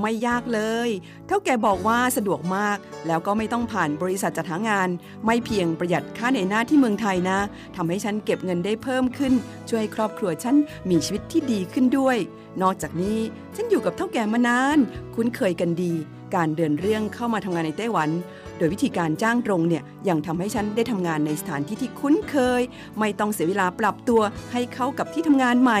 ไม่ยากเลย เท่าแก่บอกว่าสะดวกมาก แล้วก็ไม่ต้องผ่านบริษัทจัดหางาน ไม่เพียงประหยัดค่าในหน้าที่เมืองไทยนะทำให้ฉันเก็บเงินได้เพิ่มขึ้น ช่วยครอบครัวฉันมีชีวิตที่ดีขึ้นด้วย นอกจากนี้ฉันอยู่กับเท่าแก่มานาน คุ้นเคยกันดี การเดินเรื่องเข้ามาทำงานในไต้หวัน โดยวิธีการจ้างตรงเนี่ยยังทำให้ฉันได้ทำงานในสถานที่ที่คุ้นเคย ไม่ต้องเสียเวลาปรับตัวให้เข้ากับที่ทำงานใหม่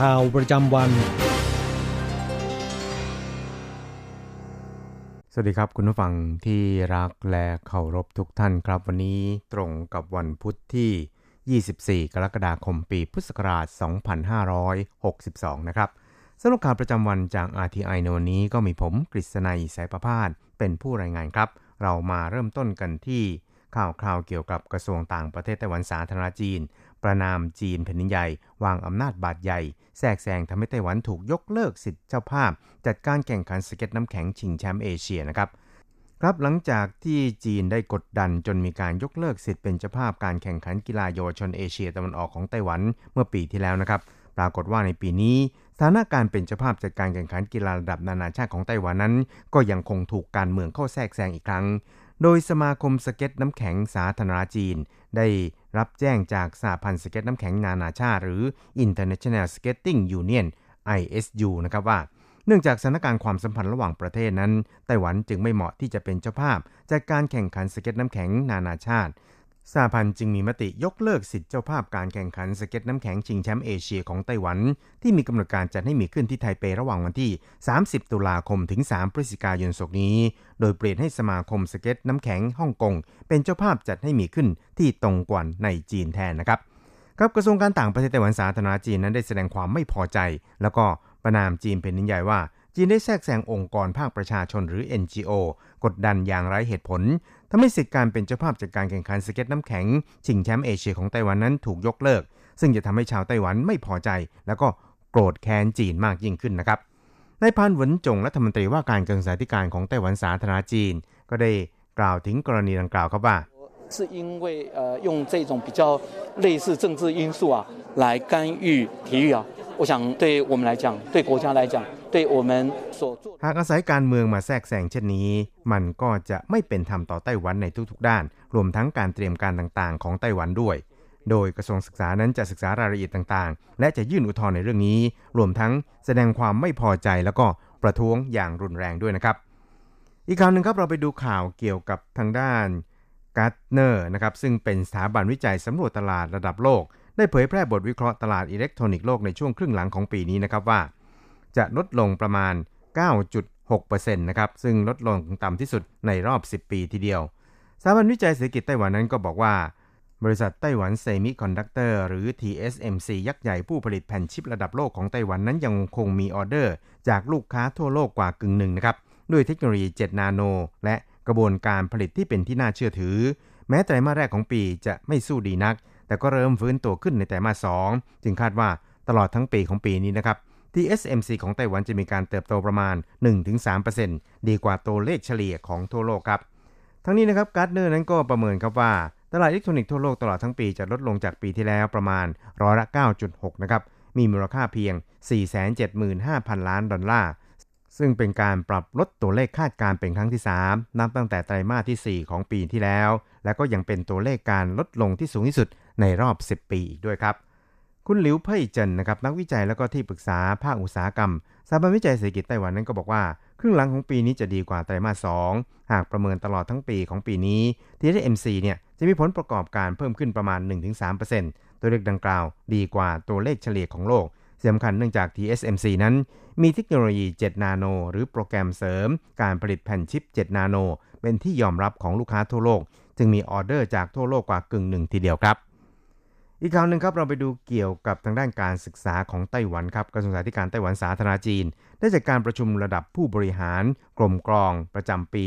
ข่าวประจำวัน สวัสดีครับคุณผู้ฟังที่รักและเคารพทุกท่านครับวันนี้ตรงกับวันพุทธที่ 24 กรกฎาคมปีพุทธศักราช 2562 นะครับสำหรับข่าวประจำวันจาก RTI ในวันนี้ก็มีผมกฤษณัยสายประพาสเป็นผู้รายงานครับ เรามาเริ่มต้นกันที่ข่าวคราวเกี่ยวกับกระทรวงต่างประเทศไต้หวันสาธารณจีน ประนามจีนแผ่นดินใหญ่ วางอำนาจบาดใหญ่ แทรกแซงทำให้ไต้หวันถูกยกเลิกสิทธิเจ้าภาพ จัดการแข่งขันสเก็ตน้ำแข็งชิงแชมป์เอเชียนะครับครับหลังจากที่จีนได้กดดันจนมีการยกเลิกสิทธิ์เป็นเจ้าภาพการแข่งขันกีฬาเยาวชนเอเชียตะวันออกของไต้หวันเมื่อปีที่แล้วนะครับ ปรากฏว่าในปีนี้สถานการณ์เป็นเจ้าภาพจัดการแข่งขันกีฬาระดับนานาชาติของไต้หวันนั้น ก็ยังคงถูกการเมืองเข้าแทรกแซงอีกครั้ง โดยสมาคมสเก็ตน้ำแข็งสาธารณจีน ได้ รับแจ้งจากสหพันธ์สเก็ตน้ำแข็งนานาชาติ หรือ International Skating Union ISU นะครับว่า เนื่องจากสถานการณ์ความสัมพันธ์ระหว่างประเทศนั้น ไต้หวันจึงไม่เหมาะที่จะเป็นเจ้าภาพจัดการแข่งขันสเก็ตน้ำแข็งนานาชาติ สหพันธ์จึงมีมติยกเลิกสิทธิเจ้าภาพการแข่งขันสเก็ตน้ำแข็งชิงแชมป์เอเชียของไต้หวัน ที่มีกำหนดการจัดให้มีขึ้นที่ไทเประหว่างวันที่ 30 ตุลาคมถึง 3 พฤศจิกายนศกนี้ โดยเปลี่ยนให้สมาคมสเก็ตน้ำแข็งฮ่องกงเป็นเจ้าภาพจัดให้มีขึ้นที่ตงกวนในจีนแทนนะครับครับกระทรวงการต่างประเทศไต้หวันสาธารณรัฐจีนนั้นได้แสดงความไม่พอใจ แล้วก็ประนามจีนเป็นนิยายว่าจีนได้แทรกแซงองค์กรภาคประชาชนหรือ NGO กดดันอย่างไร้เหตุผล ทำให้สิทธิการเป็นเจ้าภาพจัดการแข่งขันสเก็ตน้ำแข็ง ชิงแชมป์เอเชียของไต้หวันนั้นถูกยกเลิก ซึ่งจะทำให้ชาวไต้หวันไม่พอใจ แล้วก็โกรธแค้นจีนมากยิ่งขึ้นนะครับนายพานหวนจงรัฐมนตรีว่าการกระทรวงสาธารณการของไต้หวันสาธารณจีน ก็ได้กล่าวถึงกรณีดังกล่าวครับว่า是因为呃用这种比较类似政治因素啊来干预体育啊，我想对我们来讲，对国家来讲，对我们所做 หากอาศัยการเมืองมาแทรกแซงเช่นนี้ มันก็จะไม่เป็นธรรมต่อไต้หวันในทุกๆ ด้าน รวมทั้งการเตรียมการต่างๆ ของไต้หวันด้วย โดยกระทรวงศึกษานั้นจะศึกษารายละเอียดต่างๆ และจะยื่นอุทธรณ์ในเรื่องนี้ รวมทั้งแสดงความไม่พอใจแล้วก็ประท้วงอย่างรุนแรงด้วยนะครับ อีกข่าวหนึ่งครับเราไปดูข่าวเกี่ยวกับทางด้านGartner นะครับซึ่งเป็นสถาบันวิจัยสำรวจตลาดระดับโลก ได้เผยแพร่บทวิเคราะห์ตลาดอิเล็กทรอนิกส์โลกในช่วงครึ่งหลังของปีนี้นะครับว่า จะลดลงประมาณ 9.6%นะครับ ซึ่งลดลงต่ำที่สุดในรอบ 10 ปีทีเดียว สถาบันวิจัยเศรษฐกิจไต้หวันนั้นก็บอกว่า บริษัท Taiwan Semiconductor หรือ TSMC ยักษ์ใหญ่ผู้ผลิตแผ่นชิประดับโลกของไต้หวันนั้นยังคงมีออเดอร์ จากลูกค้าทั่วโลกกว่ากึ่งหนึ่งนะครับ ด้วยเทคโนโลยี 7 นาโน และกระบวนการผลิตที่เป็นที่น่าเชื่อถือ แม้ไตรมาสแรกของปีจะไม่สู้ดีนัก แต่ก็เริ่มฟื้นตัวขึ้นในไตรมาส2จึงคาดว่าตลอดทั้งปีของปีนี้นะครับ TSMC ของไต้หวันจะมีการเติบโตประมาณ 1-3%ดีกว่าตัวเลขเฉลี่ยของทั่วโลกครับ ทั้งนี้นะครับ Gartner นั้นก็ประเมินครับว่า ตลาดอิเล็กทรอนิกส์ทั่วโลกตลอดทั้งปีจะลดลงจากปีที่แล้วประมาณร้อยละ 9.6 นะครับ มีมูลค่าเพียง 475,000 ล้านดอลลาร์ ซึ่งเป็นการปรับลดตัวเลขคาดการเป็นครั้งที่ 3 นับตั้งแต่ไตรมาสที่ 4 ของปีที่แล้ว และก็ยังเป็นตัวเลขการลดลงที่สูงที่สุดในรอบ 10 ปีอีกด้วยครับ คุณหลิวเพ่ยเจินนะครับนักวิจัยแล้วก็ที่ปรึกษาภาคอุตสาหกรรมสถาบันวิจัยเศรษฐกิจไต้หวันนั้นก็บอกว่า ครึ่งหลังของปีนี้จะดีกว่าไตรมาส 2 หากประเมินตลอดทั้งปีของปีนี้ TSMC เนี่ยจะมีผลประกอบการเพิ่มขึ้นประมาณ 1-3%ตัวเลขดังกล่าวดีกว่าตัวเลขเฉลี่ยของโลกสำคัญเนื่องจาก TSMC นั้น มีเทคโนโลยี 7 นาโน หรือโปรแกรมเสริม การผลิตแผ่นชิป 7 นาโน เป็นที่ยอมรับของลูกค้าทั่วโลก จึงมีออเดอร์จากทั่วโลกกว่ากึ่งหนึ่งทีเดียวครับ อีกข่าวหนึ่งครับเราไปดูเกี่ยวกับทางด้านการศึกษาของไต้หวันครับกระทรวงสาธิการไต้หวันสาธารณจีน ได้จัดการประชุมระดับผู้บริหารกรมกรองประจำปี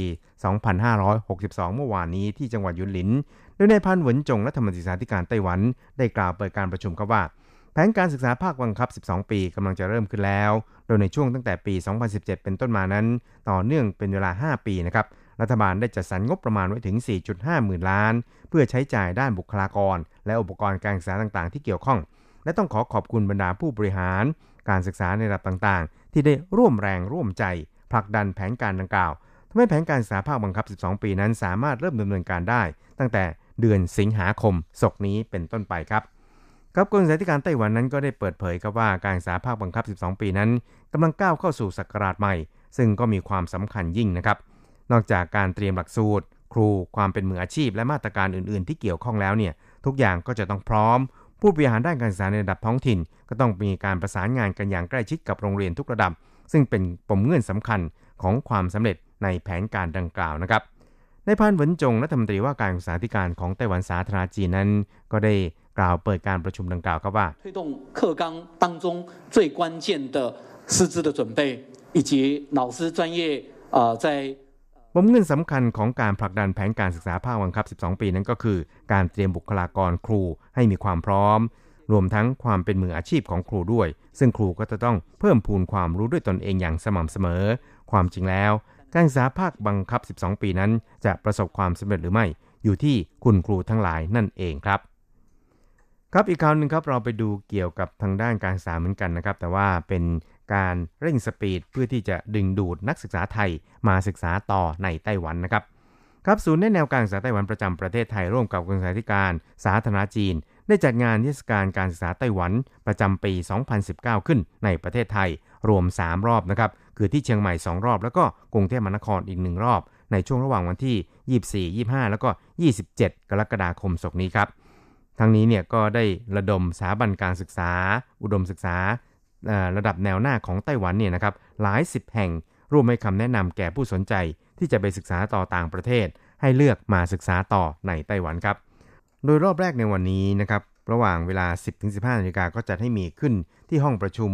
2562 เมื่อวานนี้ที่จังหวัดยุนหลิน โดยนายพันหวนจงรัฐมนตรีศึกษาธิการไต้หวัน ได้กล่าวเปิดการประชุมครับว่า แผนการศึกษาภาคบังคับ 12 ปีกำลังจะเริ่มขึ้นแล้ว โดยในช่วงตั้งแต่ปี 2017 เป็นต้นมานั้น ต่อเนื่องเป็นเวลา 5 ปีนะครับ รัฐบาลได้จัดสรรงบประมาณไว้ถึง 4.5 หมื่นล้าน เพื่อใช้จ่ายด้านบุคลากร และอุปกรณ์การศึกษาต่างๆ ที่เกี่ยวข้อง และต้องขอขอบคุณบรรดาผู้บริหาร การศึกษาในระดับต่างๆ ที่ได้ร่วมแรงร่วมใจผลักดันแผนการดังกล่าวทำให้แผนการศึกษาภาคบังคับ 12 ปีนั้นสามารถเริ่มดำเนินการได้ ตั้งแต่เดือนสิงหาคมศกนี้เป็นต้นไปครับครับกรมศึกษาธิการไต้หวันนั้นก็ได้เปิดเผยครับว่าการศึกษาภาคบังคับ 12 ปีนั้นกำลังก้าวเข้าสู่ศักราชใหม่ ซึ่งก็มีความสำคัญยิ่งนะครับ นอกจากการเตรียมหลักสูตร ครูความเป็นมืออาชีพ และมาตรการอื่นๆ ที่เกี่ยวข้องแล้วเนี่ยทุกอย่างก็จะต้องพร้อม ผู้บริหารด้านการศึกษาในระดับท้องถิ่น ก็ต้องมีการประสานงานกันอย่างใกล้ชิดกับโรงเรียนทุกระดับ ซึ่งเป็นปมเงื่อนสำคัญของความสำเร็จในแผนการดังกล่าวนะครับในพันหวนจงรัฐมนตรีว่าการศึกษาธิการของไต้หวันสาธารณจีนนั้น ก็ได้กล่าวเปิดการประชุมดังกล่าวครับว่า推动课纲当中最关键的师资的准备以及老师专业呃在 ปมเงินสำคัญของการผลักดันแผนการศึกษาภาคบังคับ 12 ปีนั้นก็คือ การเตรียมบุคลากรครูให้มีความพร้อม รวมทั้งความเป็นมืออาชีพของครูด้วย ซึ่งครูก็จะต้องเพิ่มพูนความรู้ด้วยตนเองอย่างสม่ำเสมอ ความจริงแล้ว การศึกษาภาคบังคับ 12 ปีนั้น จะประสบความสำเร็จหรือไม่ อยู่ที่คุณครูทั้งหลายนั่นเองครับครับอีกคราวหนึ่งครับเราไปดูเกี่ยวกับทางด้านการศึกษาเหมือนกันนะครับ แต่ว่าเป็น การเร่งสปีดเพื่อที่จะดึงดูดนักศึกษาไทยมาศึกษาต่อในไต้หวันนะครับครับศูนย์แนวการศึกษาไต้หวันประจำประเทศไทยร่วมกับกระทรวงศึกษาธิการสาธารณจีน ได้จัดงานเทศกาลการศึกษาไต้หวันประจำปี 2019 ขึ้นในประเทศไทยรวม 3 รอบนะครับคือที่เชียงใหม่ 2 รอบ แล้วก็กรุงเทพมหานครอีก 1 รอบ ในช่วงระหว่างวันที่ 24 25 แล้วก็ 27 กรกฎาคมศกนี้ครับทั้งนี้เนี่ยก็ได้ระดมสถาบันการศึกษา อุดมศึกษา ระดับแนวหน้าของไต้หวันเนี่ยนะครับหลายสิบแห่งร่วมให้คำแนะนำแก่ผู้สนใจที่จะไปศึกษาต่อต่างประเทศ ให้เลือกมาศึกษาต่อในไต้หวันครับ โดยรอบแรกในวันนี้นะครับระหว่างเวลา 10-15นาฬิกาก็จะให้มีขึ้นที่ห้องประชุม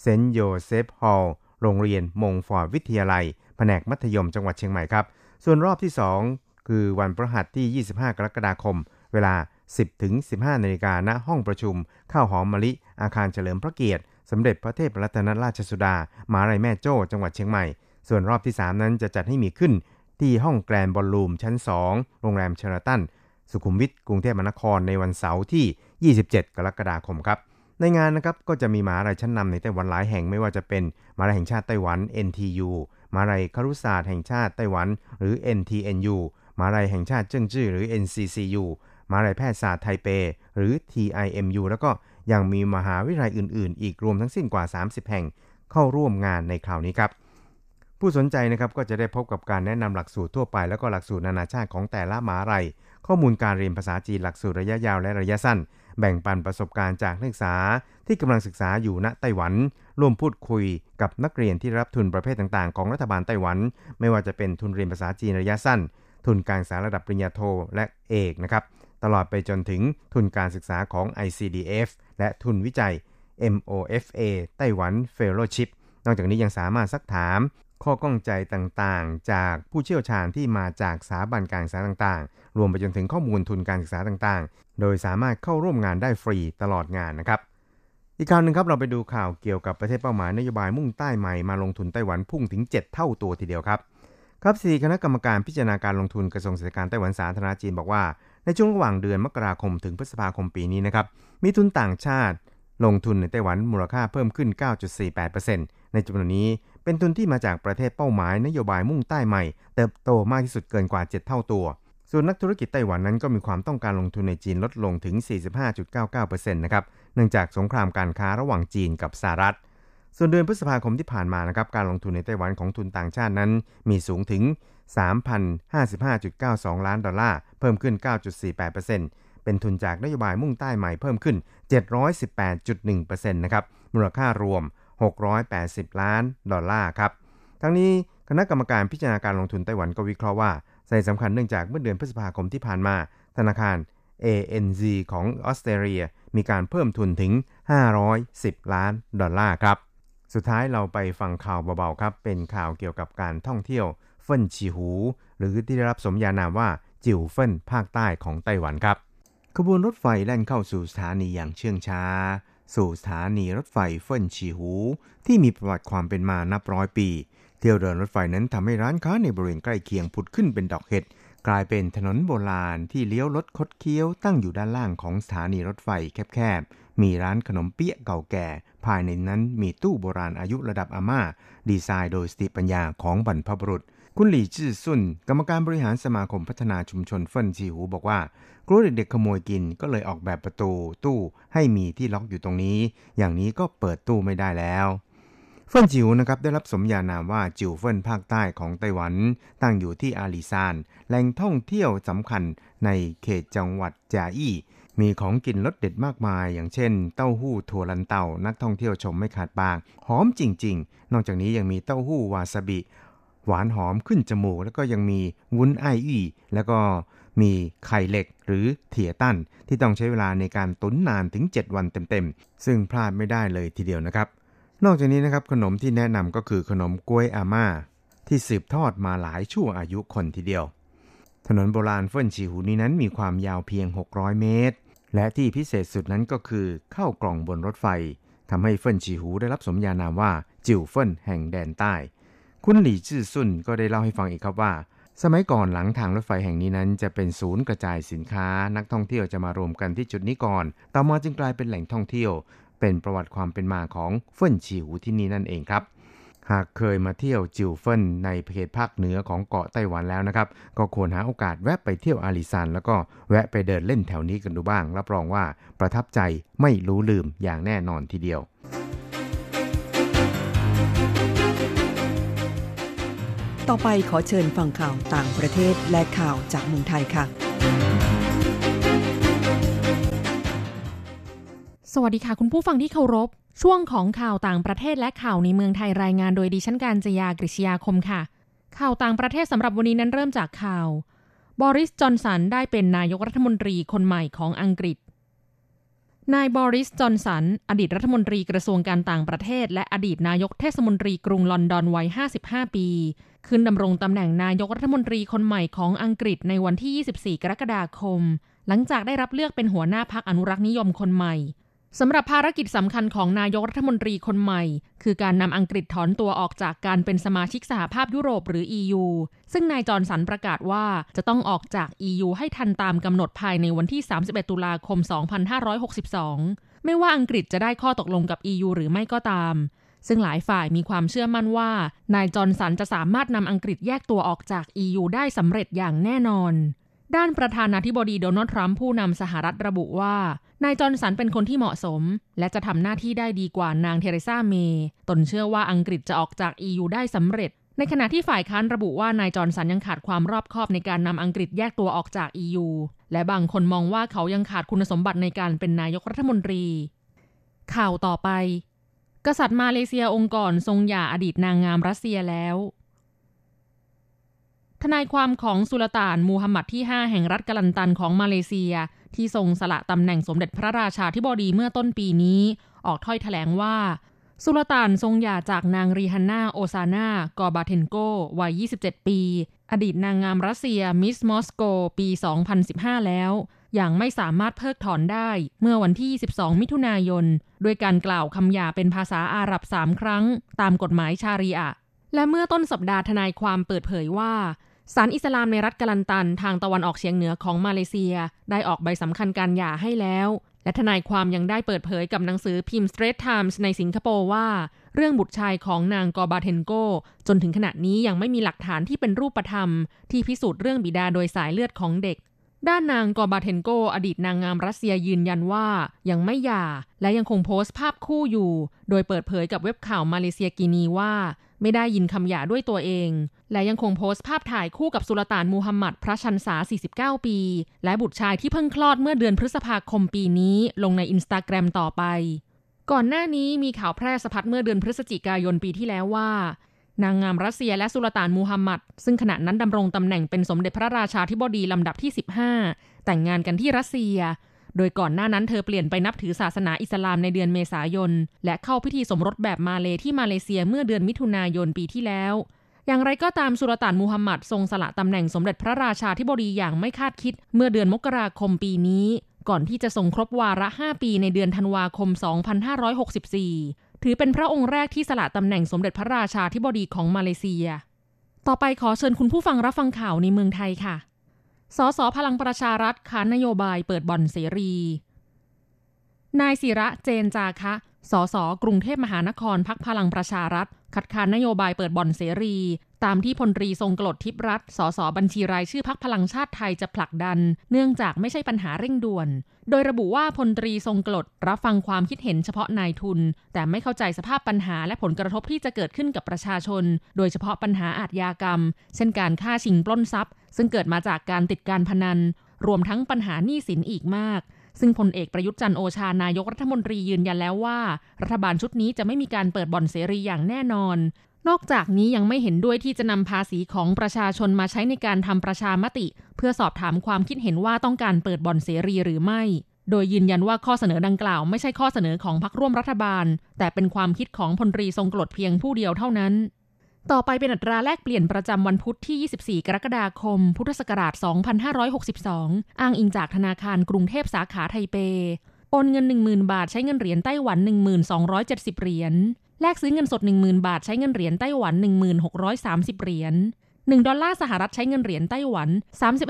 เซนต์โยเซฟฮอลล์โรงเรียนมงฟอร์ตวิทยาลัย แผนกมัธยมจังหวัดเชียงใหม่ครับ ส่วนรอบที่ 2 คือวันพฤหัสที่ 25 กรกฎาคม เวลา 10-15นาฬิกาณห้องประชุม ข้าวหอมมะลิ อาคารเฉลิมพระเกียรติ สมเด็จพระเทพรัตนราชสุดา มหาลัยแม่โจ้ จังหวัดเชียงใหม่ ส่วนรอบที่ 3 นั้นจะจัดให้มีขึ้นที่ห้องแกรนบอลลูมชั้น 2 โรงแรมเชราตัน สุขุมวิทกรุงเทพมหานครในวันเสาร์ที่ 27 กรกฎาคมครับ ในงานนะครับก็จะมีมหาลัยชั้นนำในไต้หวันหลายแห่งไม่ว่าจะเป็นมหาลัยแห่งชาติไต้หวัน NTU มหาลัยครุศาสตร์แห่งชาติไต้หวัน หรือ NTNU มหาลัยแห่งชาติเจิ้งจื้อหรือ NCCU มหาลัยแพทยศาสตร์ไทเป หรือ TIMU แล้วก็ ยังมีมหาวิทยาลัยอื่น ๆ อีกรวมทั้งสิ้นกว่า 30 แห่งเข้าร่วมงานในคราวนี้ครับผู้สนใจนะครับก็จะได้พบกับการแนะนำหลักสูตรทั่วไป แล้วก็หลักสูตรนานาชาติของแต่ละมหาลัย ข้อมูลการเรียนภาษาจีนหลักสูตรระยะยาวและระยะสั้น แบ่งปันประสบการณ์จากนักศึกษาที่กำลังศึกษาอยู่ณไต้หวัน ร่วมพูดคุยกับนักเรียนที่รับทุนประเภทต่างๆ ของรัฐบาลไต้หวัน ไม่ว่าจะเป็นทุนเรียนภาษาจีนระยะสั้น ทุนการศึกษาระดับปริญญาโทและเอกนะครับ ตลอดไปจนถึงทุนการศึกษาของ ICDF และทุนวิจัย MOFA ไต้หวัน Fellowship นอกจากนี้ยังสามารถซักถาม ข้อก้องใจต่างๆ จากผู้เชี่ยวชาญที่มาจากสถาบันการศึกษาต่างๆ รวมไปจนถึงข้อมูลทุนการศึกษาต่างๆ โดยสามารถเข้าร่วมงานได้ฟรีตลอดงานนะครับ อีกข่าวหนึ่งครับเราไปดูข่าวเกี่ยวกับประเทศเป้าหมายนโยบายมุ่งใต้ใหม่มาลงทุนไต้หวันพุ่งถึง 7 เท่าตัวทีเดียวครับ ครับสี่คณะกรรมการพิจารณาการลงทุนกระทรวงเศรษฐการไต้หวันสาธารณจีนบอกว่า ในช่วงระหว่างเดือนมกราคมถึงพฤษภาคมปีนี้นะครับ มีทุนต่างชาติ ลงทุนในไต้หวันมูลค่าเพิ่มขึ้น 9.48%ในจำนวนนี้เป็นทุนที่มาจากประเทศเป้าหมายนโยบายมุ่งใต้ใหม่ เติบโตมากที่สุดเกินกว่า 7 เท่าตัว ส่วนนักธุรกิจไต้หวันนั้นก็มีความต้องการลงทุนในจีนลดลงถึง 45.99%นะครับ เนื่องจากสงครามการค้าระหว่างจีนกับสหรัฐ ส่วนเดือนพฤษภาคมที่ผ่านมานะครับ การลงทุนในไต้หวันของทุนต่างชาตินั้นมีสูงถึง 3,055.92 ล้านดอลลาร์ เพิ่มขึ้น 9.48%เป็นทุนจากนโยบายมุ่งใต้ใหม่เพิ่มขึ้น 718.1%นะครับ มูลค่ารวม 680 ล้านดอลลาร์ครับ ทั้งนี้คณะกรรมการพิจารณาการลงทุนไต้หวันก็วิเคราะห์ว่าสาเหตุสำคัญเนื่องจากเมื่อเดือนพฤษภาคมที่ผ่านมา ธนาคาร ANZ ของออสเตรเลีย มีการเพิ่มทุนถึง 510 ล้านดอลลาร์ครับ สุดท้ายเราไปฟังข่าวเบาๆครับ เป็นข่าวเกี่ยวกับการท่องเที่ยว เฟิ่นชีหู หรือที่ได้รับสมญานามว่าจิวเฟิ่นภาคใต้ของไต้หวันครับ ขบวนรถไฟแล่นเข้าสู่สถานีอย่างเชื่องช้า สู่สถานีรถไฟเฟิ่นชีหู ที่มีประวัติความเป็นมานับร้อยปี เที่ยวเดินรถไฟนั้นทำให้ร้านค้าในบริเวณใกล้เคียงผุดขึ้นเป็นดอกเห็ดกลายเป็นถนนโบราณที่เลี้ยวลดคดเคี้ยวตั้งอยู่ด้านล่างของสถานีรถไฟแคบๆ มีร้านขนมเปี๊ยะเก่าแก่ ภายในนั้นมีตู้โบราณอายุระดับอาม่า ดีไซน์โดยสติปัญญาของบรรพบุรุษ คุณหลี่จื้อซุนกรรมการบริหารสมาคมพัฒนาชุมชนเฟิ่นชีหูบอกว่ากลัวเด็กๆขโมยกินก็เลยออกแบบประตูตู้ให้มีที่ล็อกอยู่ตรงนี้ อย่างนี้ก็เปิดตู้ไม่ได้แล้วเฟิ่นจิ๋วนะครับได้รับสมญานามว่าจิ๋วเฟิ่นภาคใต้ของไต้หวัน ตั้งอยู่ที่อาลีซาน แหล่งท่องเที่ยวสำคัญในเขตจังหวัดจาอี้มีของกินรสเด็ดมากมาย อย่างเช่น เต้าหู้ถั่วลันเตานักท่องเที่ยวชมไม่ขาดปากหอมจริง ๆ นอกจากนี้ยังมีเต้าหู้วาซาบิ หวานหอมขึ้นจมูก แล้วก็ยังมีวุ้นไออี้แล้วก็มีไข่เหล็กหรือเถียตั้น ที่ต้องใช้เวลาในการตุ๋นนานถึง 7 วันเต็มๆ ซึ่งพลาดไม่ได้เลยทีเดียวนะครับ นอกจากนี้นะครับขนมที่แนะนำก็คือขนมกล้วยอาม่า ที่สืบทอดมาหลายชั่วอายุคนทีเดียว ถนนโบราณเฟิ่นชีหูนี้นั้นมีความยาวเพียง 600 เมตร และที่พิเศษสุดนั้นก็คือเข้ากล่องบนรถไฟทำให้เฟิ่นชีหูได้รับสมญานามว่าจิวเฟิ่นแห่งแดนใต้ คุณหลี่จื้อซุนก็ได้เล่าให้ฟังอีกครับว่า สมัยก่อนหลังทางรถไฟแห่งนี้นั้น จะเป็นศูนย์กระจายสินค้า นักท่องเที่ยวจะมารวมกันที่จุดนี้ก่อน ต่อมาจึงกลายเป็นแหล่งท่องเที่ยว เป็นประวัติความเป็นมาของเฟิ่นฉิวที่นี่นั่นเองครับหากเคยมาเที่ยวจิวเฟินในเขตภาคเหนือของเกาะไต้หวันแล้วนะครับ ก็ควรหาโอกาสแวะไปเที่ยวอาลิซานแล้วก็แวะไปเดินเล่นแถวนี้กันดูบ้าง รับรองว่าประทับใจไม่รู้ลืมอย่างแน่นอนทีเดียว ต่อไปขอเชิญฟังข่าวต่างประเทศและข่าวจากเมืองไทยค่ะ สวัสดีค่ะคุณผู้ฟังที่เคารพ ช่วงของข่าวต่างประเทศและข่าวในเมืองไทยรายงานโดยดิฉันการจยากริชยาคมค่ะ ข่าวต่างประเทศสำหรับวันนี้นั้นเริ่มจากข่าวบริส จอนสันได้เป็นนายกรัฐมนตรีคนใหม่ของอังกฤษนายบริส จอนสัน อดีตรัฐมนตรีกระทรวงการต่างประเทศ และอดีตนายกเทศมนตรีกรุงลอนดอนวัย 55 ปี ขึ้นดำรงตำแหน่งนายกรัฐมนตรีคนใหม่ของอังกฤษในวันที่ 24 กรกฎาคม หลังจากได้รับเลือกเป็นหัวหน้าพักอนุรักษ์นิยมคนใหม่สำหรับภารกิจสำคัญของนายกรัฐมนตรีคนใหม่ คือการนำอังกฤษถอนตัวออกจากการเป็นสมาชิกสหภาพยุโรปหรือ EU ซึ่งนายจอร์นสันประกาศว่าจะต้องออกจาก EU ให้ทันตามกำหนดภายในวันที่ 31 ตุลาคม 2562 ไม่ว่าอังกฤษจะได้ข้อตกลงกับ EU หรือไม่ก็ตาม ซึ่งหลายฝ่ายมีความเชื่อมั่นว่า นายจอร์นสันจะสามารถนำอังกฤษแยกตัวออกจาก EU ได้สำเร็จอย่างแน่นอน ด้านประธานาธิบดีโดนัลด์ทรัมป์ผู้นำสหรัฐระบุว่า นายจอห์นสันเป็นคนที่เหมาะสม และจะทำหน้าที่ได้ดีกว่านางเทเรซาเมย์ตนเชื่อว่าอังกฤษจะออกจาก EU ได้สำเร็จในขณะที่ฝ่ายค้านระบุว่านายจอห์นสันยังขาดความรอบคอบในการนำอังกฤษแยกตัวออกจาก EU และบางคนมองว่าเขายังขาดคุณสมบัติในการเป็นนายกรัฐมนตรี ข่าวต่อไป กษัตริย์มาเลเซียองค์ก่อนทรงหย่าอดีตนางงามรัสเซียแล้ว ทนายความของสุลต่านมูฮัมหมัดที่ 5 แห่งรัฐกะลันตันของมาเลเซีย ที่ทรงสละตำแหน่งสมเด็จพระราชาธิบดีเมื่อต้นปีนี้ ออกถ้อยแถลงว่า สุลต่านทรงหย่าจากนางรีฮันนาโอซานากอร์บาเทนโกวัย 27 ปี อดีตนางงามรัสเซียมิสมอสโก ปี 2015 แล้ว อย่างไม่สามารถเพิกถอนได้ เมื่อวันที่ 22 มิถุนายน ด้วยการกล่าวคำหย่าเป็นภาษาอาหรับสามครั้ง ตามกฎหมายชารีอะ และเมื่อต้นสัปดาห์ทนายความเปิดเผยว่าศาลอิสลามในรัฐกะลันตันทางตะวันออกเฉียงเหนือของมาเลเซีย ได้ออกใบสำคัญการหย่าให้แล้ว และทนายความยังได้เปิดเผยกับหนังสือพิมพ์ Straits Times ในสิงคโปร์ว่า เรื่องบุตรชายของนางกอบาเทนโก จนถึงขณะนี้ยังไม่มีหลักฐานที่เป็นรูปธรรม ที่พิสูจน์เรื่องบิดาโดยสายเลือดของเด็ก ด้านนางกอบาเทนโก อดีตนางงามรัสเซียยืนยันว่ายังไม่หย่า และยังคงโพสต์ภาพคู่อยู่ โดยเปิดเผยกับเว็บข่าวมาเลเซียกีนีว่า ไม่ได้ยินคำหย่าด้วยตัวเอง และยังคงโพสต์ภาพถ่ายคู่กับสุลต่านมูฮัมหมัดพระชันษา 49 ปี และบุตรชายที่เพิ่งคลอดเมื่อเดือนพฤษภาคมปีนี้ ลงในอินสตาแกรมต่อไป ก่อนหน้านี้มีข่าวแพร่สะพัดเมื่อเดือนพฤศจิกายนปีที่แล้วว่า นางงามรัสเซียและสุลต่านมูฮัมหมัด ซึ่งขณะนั้นดำรงตำแหน่งเป็นสมเด็จพระราชาธิบดีลำดับที่ 15 แต่งงานกันที่รัสเซีย โดยก่อนหน้านั้นเธอเปลี่ยนไปนับถือศาสนาอิสลามในเดือนเมษายน และเข้าพิธีสมรสแบบมาเลที่มาเลเซียเมื่อเดือนมิถุนายนปีที่แล้ว อย่างไรก็ตามสุลต่านมูฮัมหมัดทรงสละตำแหน่งสมเด็จพระราชาธิบดีอย่างไม่คาดคิด เมื่อเดือนมกราคมปีนี้ ก่อนที่จะทรงครบวาระ 5 ปีในเดือนธันวาคม 2564 ถือเป็นพระองค์แรกที่สละตำแหน่งสมเด็จพระราชาธิบดีของมาเลเซีย ต่อไปขอเชิญคุณผู้ฟังรับฟังข่าวในเมืองไทยค่ะ สสพลังประชารัฐค้านนโยบายเปิดบ่อนเสรี นายสิระเจนจาคะ สสกรุงเทพมหานครพรรคพลังประชารัฐ คัดค้านนโยบายเปิดบ่อนเสรี ตามที่พลตรีทรงกลดทิพย์รัตน์สสบัญชีรายชื่อพรรคพลังชาติไทยจะผลักดัน เนื่องจากไม่ใช่ปัญหาเร่งด่วน โดยระบุว่าพลตรีทรงกลดรับฟังความคิดเห็นเฉพาะนายทุน แต่ไม่เข้าใจสภาพปัญหาและผลกระทบที่จะเกิดขึ้นกับประชาชน โดยเฉพาะปัญหาอาทยากรรม เช่นการฆ่าชิงปล้นทรัพย์ ซึ่งเกิดมาจากการติดการพนัน รวมทั้งปัญหาหนี้สินอีกมาก ซึ่งพลเอกประยุทธ์จันโอชานายกรัฐมนตรียืนยันแล้วว่า รัฐบาลชุดนี้จะไม่มีการเปิดบ่อนเสรีอย่างแน่นอน นอกจากนี้ยังไม่เห็นด้วยที่จะนำภาษีของประชาชนมาใช้ในการทำประชามติ เพื่อสอบถามความคิดเห็นว่าต้องการเปิดบ่อนเสรีหรือไม่ โดยยืนยันว่าข้อเสนอดังกล่าวไม่ใช่ข้อเสนอของพรรคร่วมรัฐบาล แต่เป็นความคิดของพลตรีทรงกลดเพียงผู้เดียวเท่านั้น ต่อไปเป็นอัตราแลกเปลี่ยนประจำวันพุธที่ 24 กรกฎาคม พุทธศักราช 2562 อ้างอิงจากธนาคารกรุงเทพสาขาไทเป โอนเงิน 10,000 บาทใช้เงินเหรียญไต้หวัน 1270 เหรียญ แลกซื้อเงินสด 10,000 บาทใช้เงินเหรียญไต้หวัน 1630 เหรียญ 1 ดอลลาร์สหรัฐใช้เงินเหรียญไต้หวัน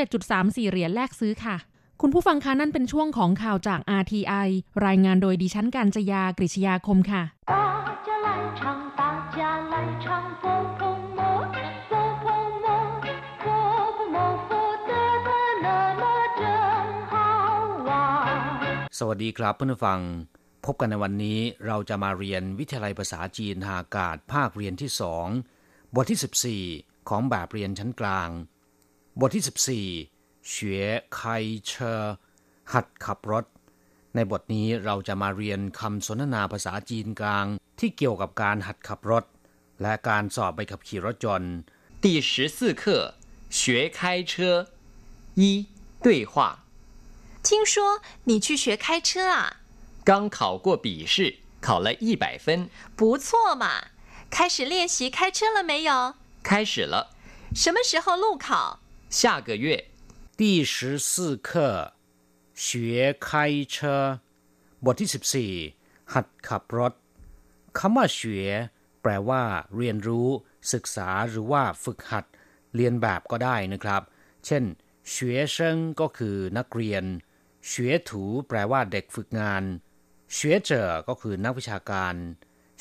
31.34 เหรียญแลกซื้อค่ะ คุณผู้ฟังคะนั่นเป็นช่วงของข่าวจาก RTI รายงานโดยดิฉันการจยากริชยาคมค่ะ สวัสดีครับเพื่อนฟัง พบกันในวันนี้เราจะมาเรียนวิทยาลัยภาษาจีนทางอากาศภาคเรียนที่สองบทที่ 14 ของแบบเรียนชั้นกลาง บทที่ 14เฉวยไคเชอหัดขับรถ ในบทนี้เราจะมาเรียนคำสนทนาภาษาจีนกลาง ที่เกี่ยวกับการหัดขับรถ และการสอบใบขับขี่รถยนต์第十四课学开车一对话 听说你去学开车啊？刚考过笔试，考了一百分，不错嘛。开始练习开车了没有？开始了。什么时候路考？下个月。第十四课学开车บทที่สิบสี่หัดขับรถคำว่าเฉวยแปลว่า เรียนรู้ ศึกษาหรือว่าฝึกหัด เรียนแบบก็ได้นะครับ เช่นเฉวยเซิงก็คือนักเรียน เฉวยถูแปลว่าเด็กฝึกงานเฉวยเจ๋อก็คือนักวิชาการ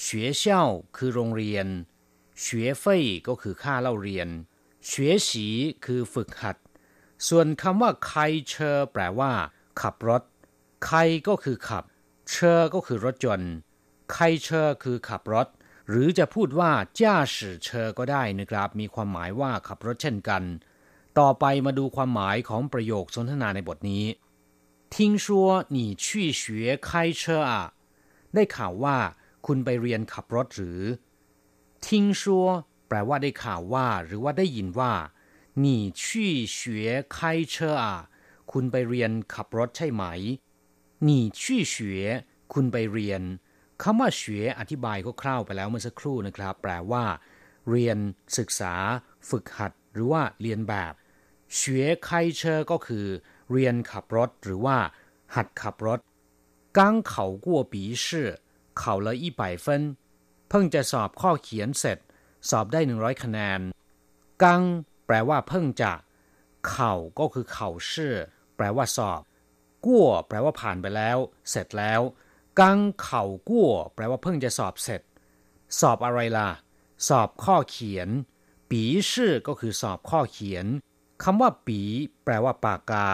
เฉวยเช่าคือโรงเรียนเฉวยเฟยก็คือค่าเล่าเรียนเฉวยฉีคือฝึกหัด ส่วนคำว่าไคเชอแปลว่า ขับรถไคก็คือขับ เชอก็คือรถยนต์ไคเชอคือขับรถ หรือจะพูดว่าจ้าสือเชอก็ได้นะครับ มีความหมายว่าขับรถเช่นกัน ต่อไปมาดูความหมายของประโยคสนทนาในบทนี้ 听说你去学开车啊ได้ข่าวว่าคุณไปเรียนขับรถหรือ听说แปลว่าได้ข่าวว่า หรือว่าได้ยินว่า你去学开车啊คุณไปเรียนขับรถใช่ไหม你去学คุณไปเรียนคำว่าเฉวีอธิบายคร่าวๆไปแล้วเมื่อสักครู่นะครับ แปลว่า เรียน ศึกษา ฝึกหัด หรือว่าเรียนแบบเฉวียไก็คือ เรียนขับรถหรือว่า หัดขับรถ刚考过笔试考了一百分เพิ่งจะสอบข้อเขียนเสร็จ สอบได้หนึ่งร้อยคะแนนกังแปลว่าเพิ่งจะเข่าก็คือเข่าชื่อแปลว่าสอบกั้วแปลว่าผ่านไปแล้ว เสร็จแล้วกังเข่ากั้วแปลว่าเพิ่งจะสอบเสร็จ สอบอะไรล่ะ สอบข้อเขียน ปีชื่อก็คือสอบข้อเขียนคำว่าปีแปลว่าปากกา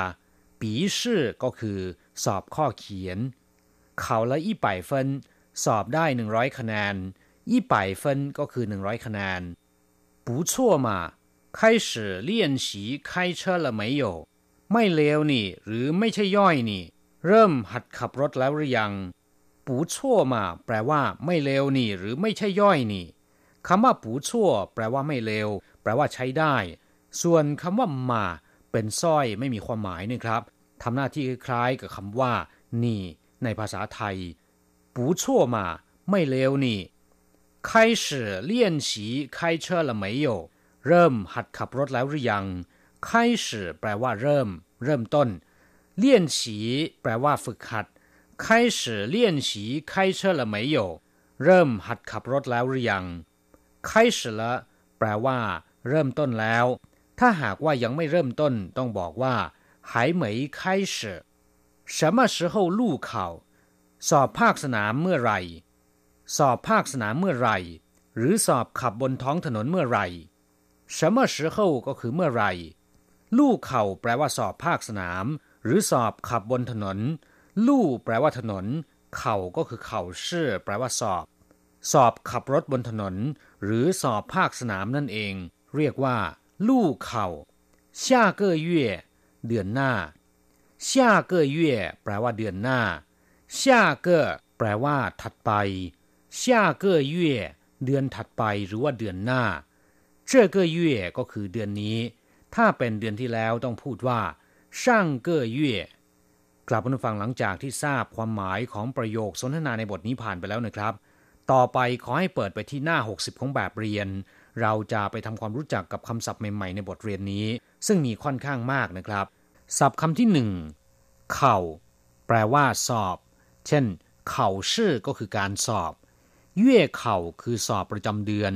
ปีชื่อก็คือ สอบข้อเขียนเขาละอีป่ายเฟินสอบได้หนึ่งร้อยคะแนนอีป่ายเฟินก็คือหนึ่งร้อยคะแนน不错嘛开始练习开车了没有ไม่เลวนี่ หรือไม่ใช่ย่อยนี่ เริ่มหัดขับรถแล้วหรือยังปูชั่วมาแปลว่า ไม่เลวนี่ หรือไม่ใช่ย่อยนี่คำว่าปูชั่วแปลว่าไม่เลวแปลว่าใช้ได้ ส่วนคำว่ามา เป็นสร้อยไม่มีความหมายนะครับทำหน้าที่คล้ายกับคำว่า นี่ ในภาษาไทย不错嘛ไม่เลวนี่开始练习开车了没有เริ่มหัดขับรถแล้วหรือยัง开始แปลว่าเริ่ม เริ่มต้นเลี่ยนฉีแปลว่าฝึกหัด开始练习开车了没有เริ่มหัดขับรถแล้วหรือยัง开始了แปลว่า เริ่มต้นแล้ว ถ้าหากว่ายังไม่เริ่มต้น ต้องบอกว่า还没开始什么时候路考สอบภาคสนามเมื่อไรสอบภาคสนามเมื่อไรหรือสอบขับบนท้องถนนเมื่อไร什么时候ก็คือเมื่อไรลู่เข่าแปลว่าสอบภาคสนาม หรือสอบขับบนถนน ลู่แปลว่าถนน เข่าก็คือเข่าชื่อแปลว่าสอบ สอบขับรถบนถนน หรือสอบภาคสนามนั่นเอง เรียกว่า ลู่เข่า下个月เดือนหน้า下个月แปลว่าเดือนหน้า下个แปลว่า ถัดไป下个月เดือนถัดไปหรือว่าเดือนหน้า这个月ก็คือเดือนนี้ ถ้าเป็นเดือนที่แล้วต้องพูดว่า上个月กลับมาฟังหลังจากที่ทราบความหมายของประโยคสนทนาในบทนี้ผ่านไปแล้วนะครับ ต่อไปขอให้เปิดไปที่หน้า 60 ของแบบเรียน เราจะไปทำความรู้จักกับคำศัพท์ใหม่ๆ ในบทเรียนนี้ ซึ่งมีค่อนข้างมากนะครับ ศัพท์คำที่หนึ่งเข่า แปลว่า สอบ เช่น เข่าชื่อก็คือการสอบเย่เข่าคือสอบประจำเดือน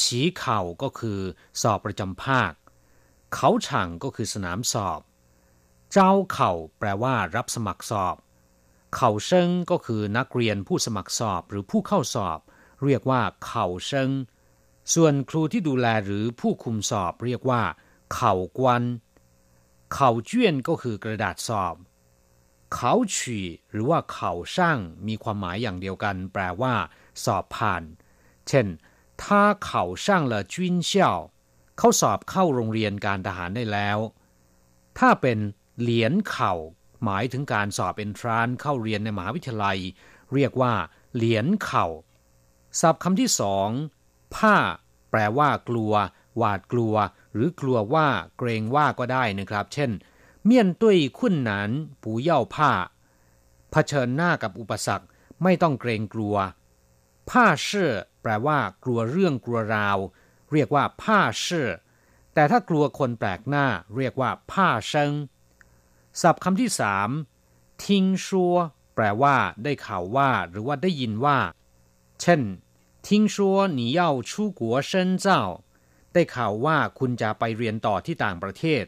ฉีเข่าก็คือสอบประจำภาค เขาฉ่างก็คือสนามสอบ เจ้าเข่าแปลว่า รับสมัครสอบ เข่าเซิงก็คือนักเรียนผู้สมัครสอบหรือผู้เข้าสอบ เรียกว่า เข่าเซิง ส่วนครูที่ดูแลหรือผู้คุมสอบเรียกว่า เข่ากวน เข่าเจี้ยนก็คือกระดาษสอบ เขาฉี่หรือว่าเข่าช่างมีความหมายอย่างเดียวกัน แปลว่า สอบผ่าน เช่นถ้าเข่าช่างละจุนเช่ยเขาสอบเข้าโรงเรียนการทหารได้แล้ว ถ้าเป็นเหรียญเข่า หมายถึงการสอบเอนทรานเข้าเรียนในมหาวิทยาลัย เรียกว่า เหรียญเข่าศัพท์คำที่สอง ผ้า แปลว่ากลัว หวาดกลัว หรือกลัวว่าเกรงว่าก็ได้นะครับ เช่น เมียนตุ้ยขุ้นหนานปูเย่าผ้าเผชิญหน้ากับอุปสรรค ไม่ต้องเกรงกลัว ผ้าเชื่อแปลว่า กลัวเรื่องกลัวราว เรียกว่า ผ้าเชื่อแต่ถ้ากลัวคนแปลกหน้า เรียกว่า ผ้าเชิงศัพท์คำที่สามทิ้งชัวแปลว่า ได้ข่าวว่า หรือว่าได้ยินว่า เช่น 听说你要出国深造ได้ข่าวว่าคุณจะไปเรียนต่อที่ต่างประเทศ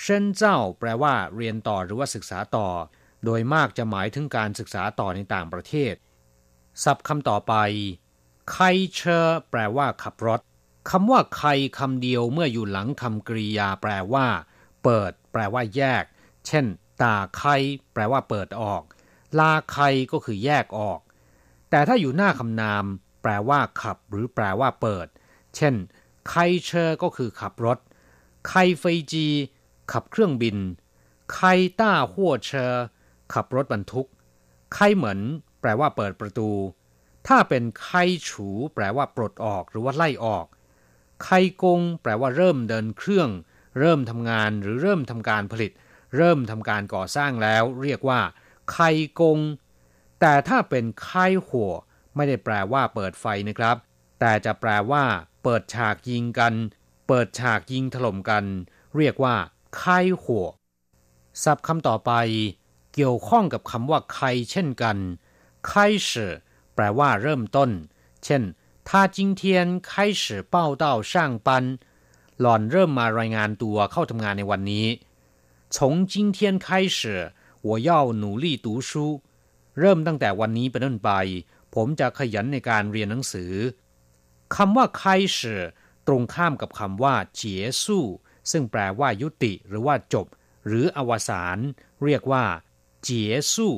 เซินเจ้าแปลว่าเรียนต่อหรือว่าศึกษาต่อ โดยมากจะหมายถึงการศึกษาต่อในต่างประเทศ ศัพท์คำต่อไปใครเชอแปลว่าขับรถคำว่าใครคำเดียวเมื่ออยู่หลังคำกริยาแปลว่า เปิด แปลว่า แยก เช่น 打開แปลว่าเปิดออก 拉開ก็คือแยกออก แต่ถ้าอยู่หน้าคำนาม แปลว่าขับ หรือแปลว่าเปิด เช่น開車 ก็คือขับรถ 開飛機 ขับเครื่องบิน開大貨車 ขับรถบรรทุก 開門 แปลว่าเปิดประตู ถ้าเป็น開除 แปลว่าปลดออกหรือว่าไล่ออก 開กง แปลว่าเริ่มเดินเครื่อง เริ่มทำงานหรือเริ่มทำการผลิต เริ่มทำการก่อสร้างแล้ว เรียกว่าไคกง แต่ถ้าเป็นไคหัว ไม่ได้แปลว่าเปิดไฟนะครับ แต่จะแปลว่า เปิดฉากยิงกัน เปิดฉากยิงถล่มกัน เรียกว่าไข้หัวศัพท์คำต่อไป เกี่ยวข้องกับคำว่าไคเช่นกันไค始แปลว่าเริ่มต้น เช่น他今天开始报到上班หล่อนเริ่มมารายงานตัวเข้าทำงานในวันนี้从今天开始我要努力读书เริ่มตั้งแต่วันนี้เป็นต้นไป ผมจะขยันในการเรียนหนังสือคำว่าไคสืตรงข้ามกับคำว่าเจียสู้ซึ่งแปลว่ายุติหรือว่าจบ หรืออวสานเรียกว่าเจียสู้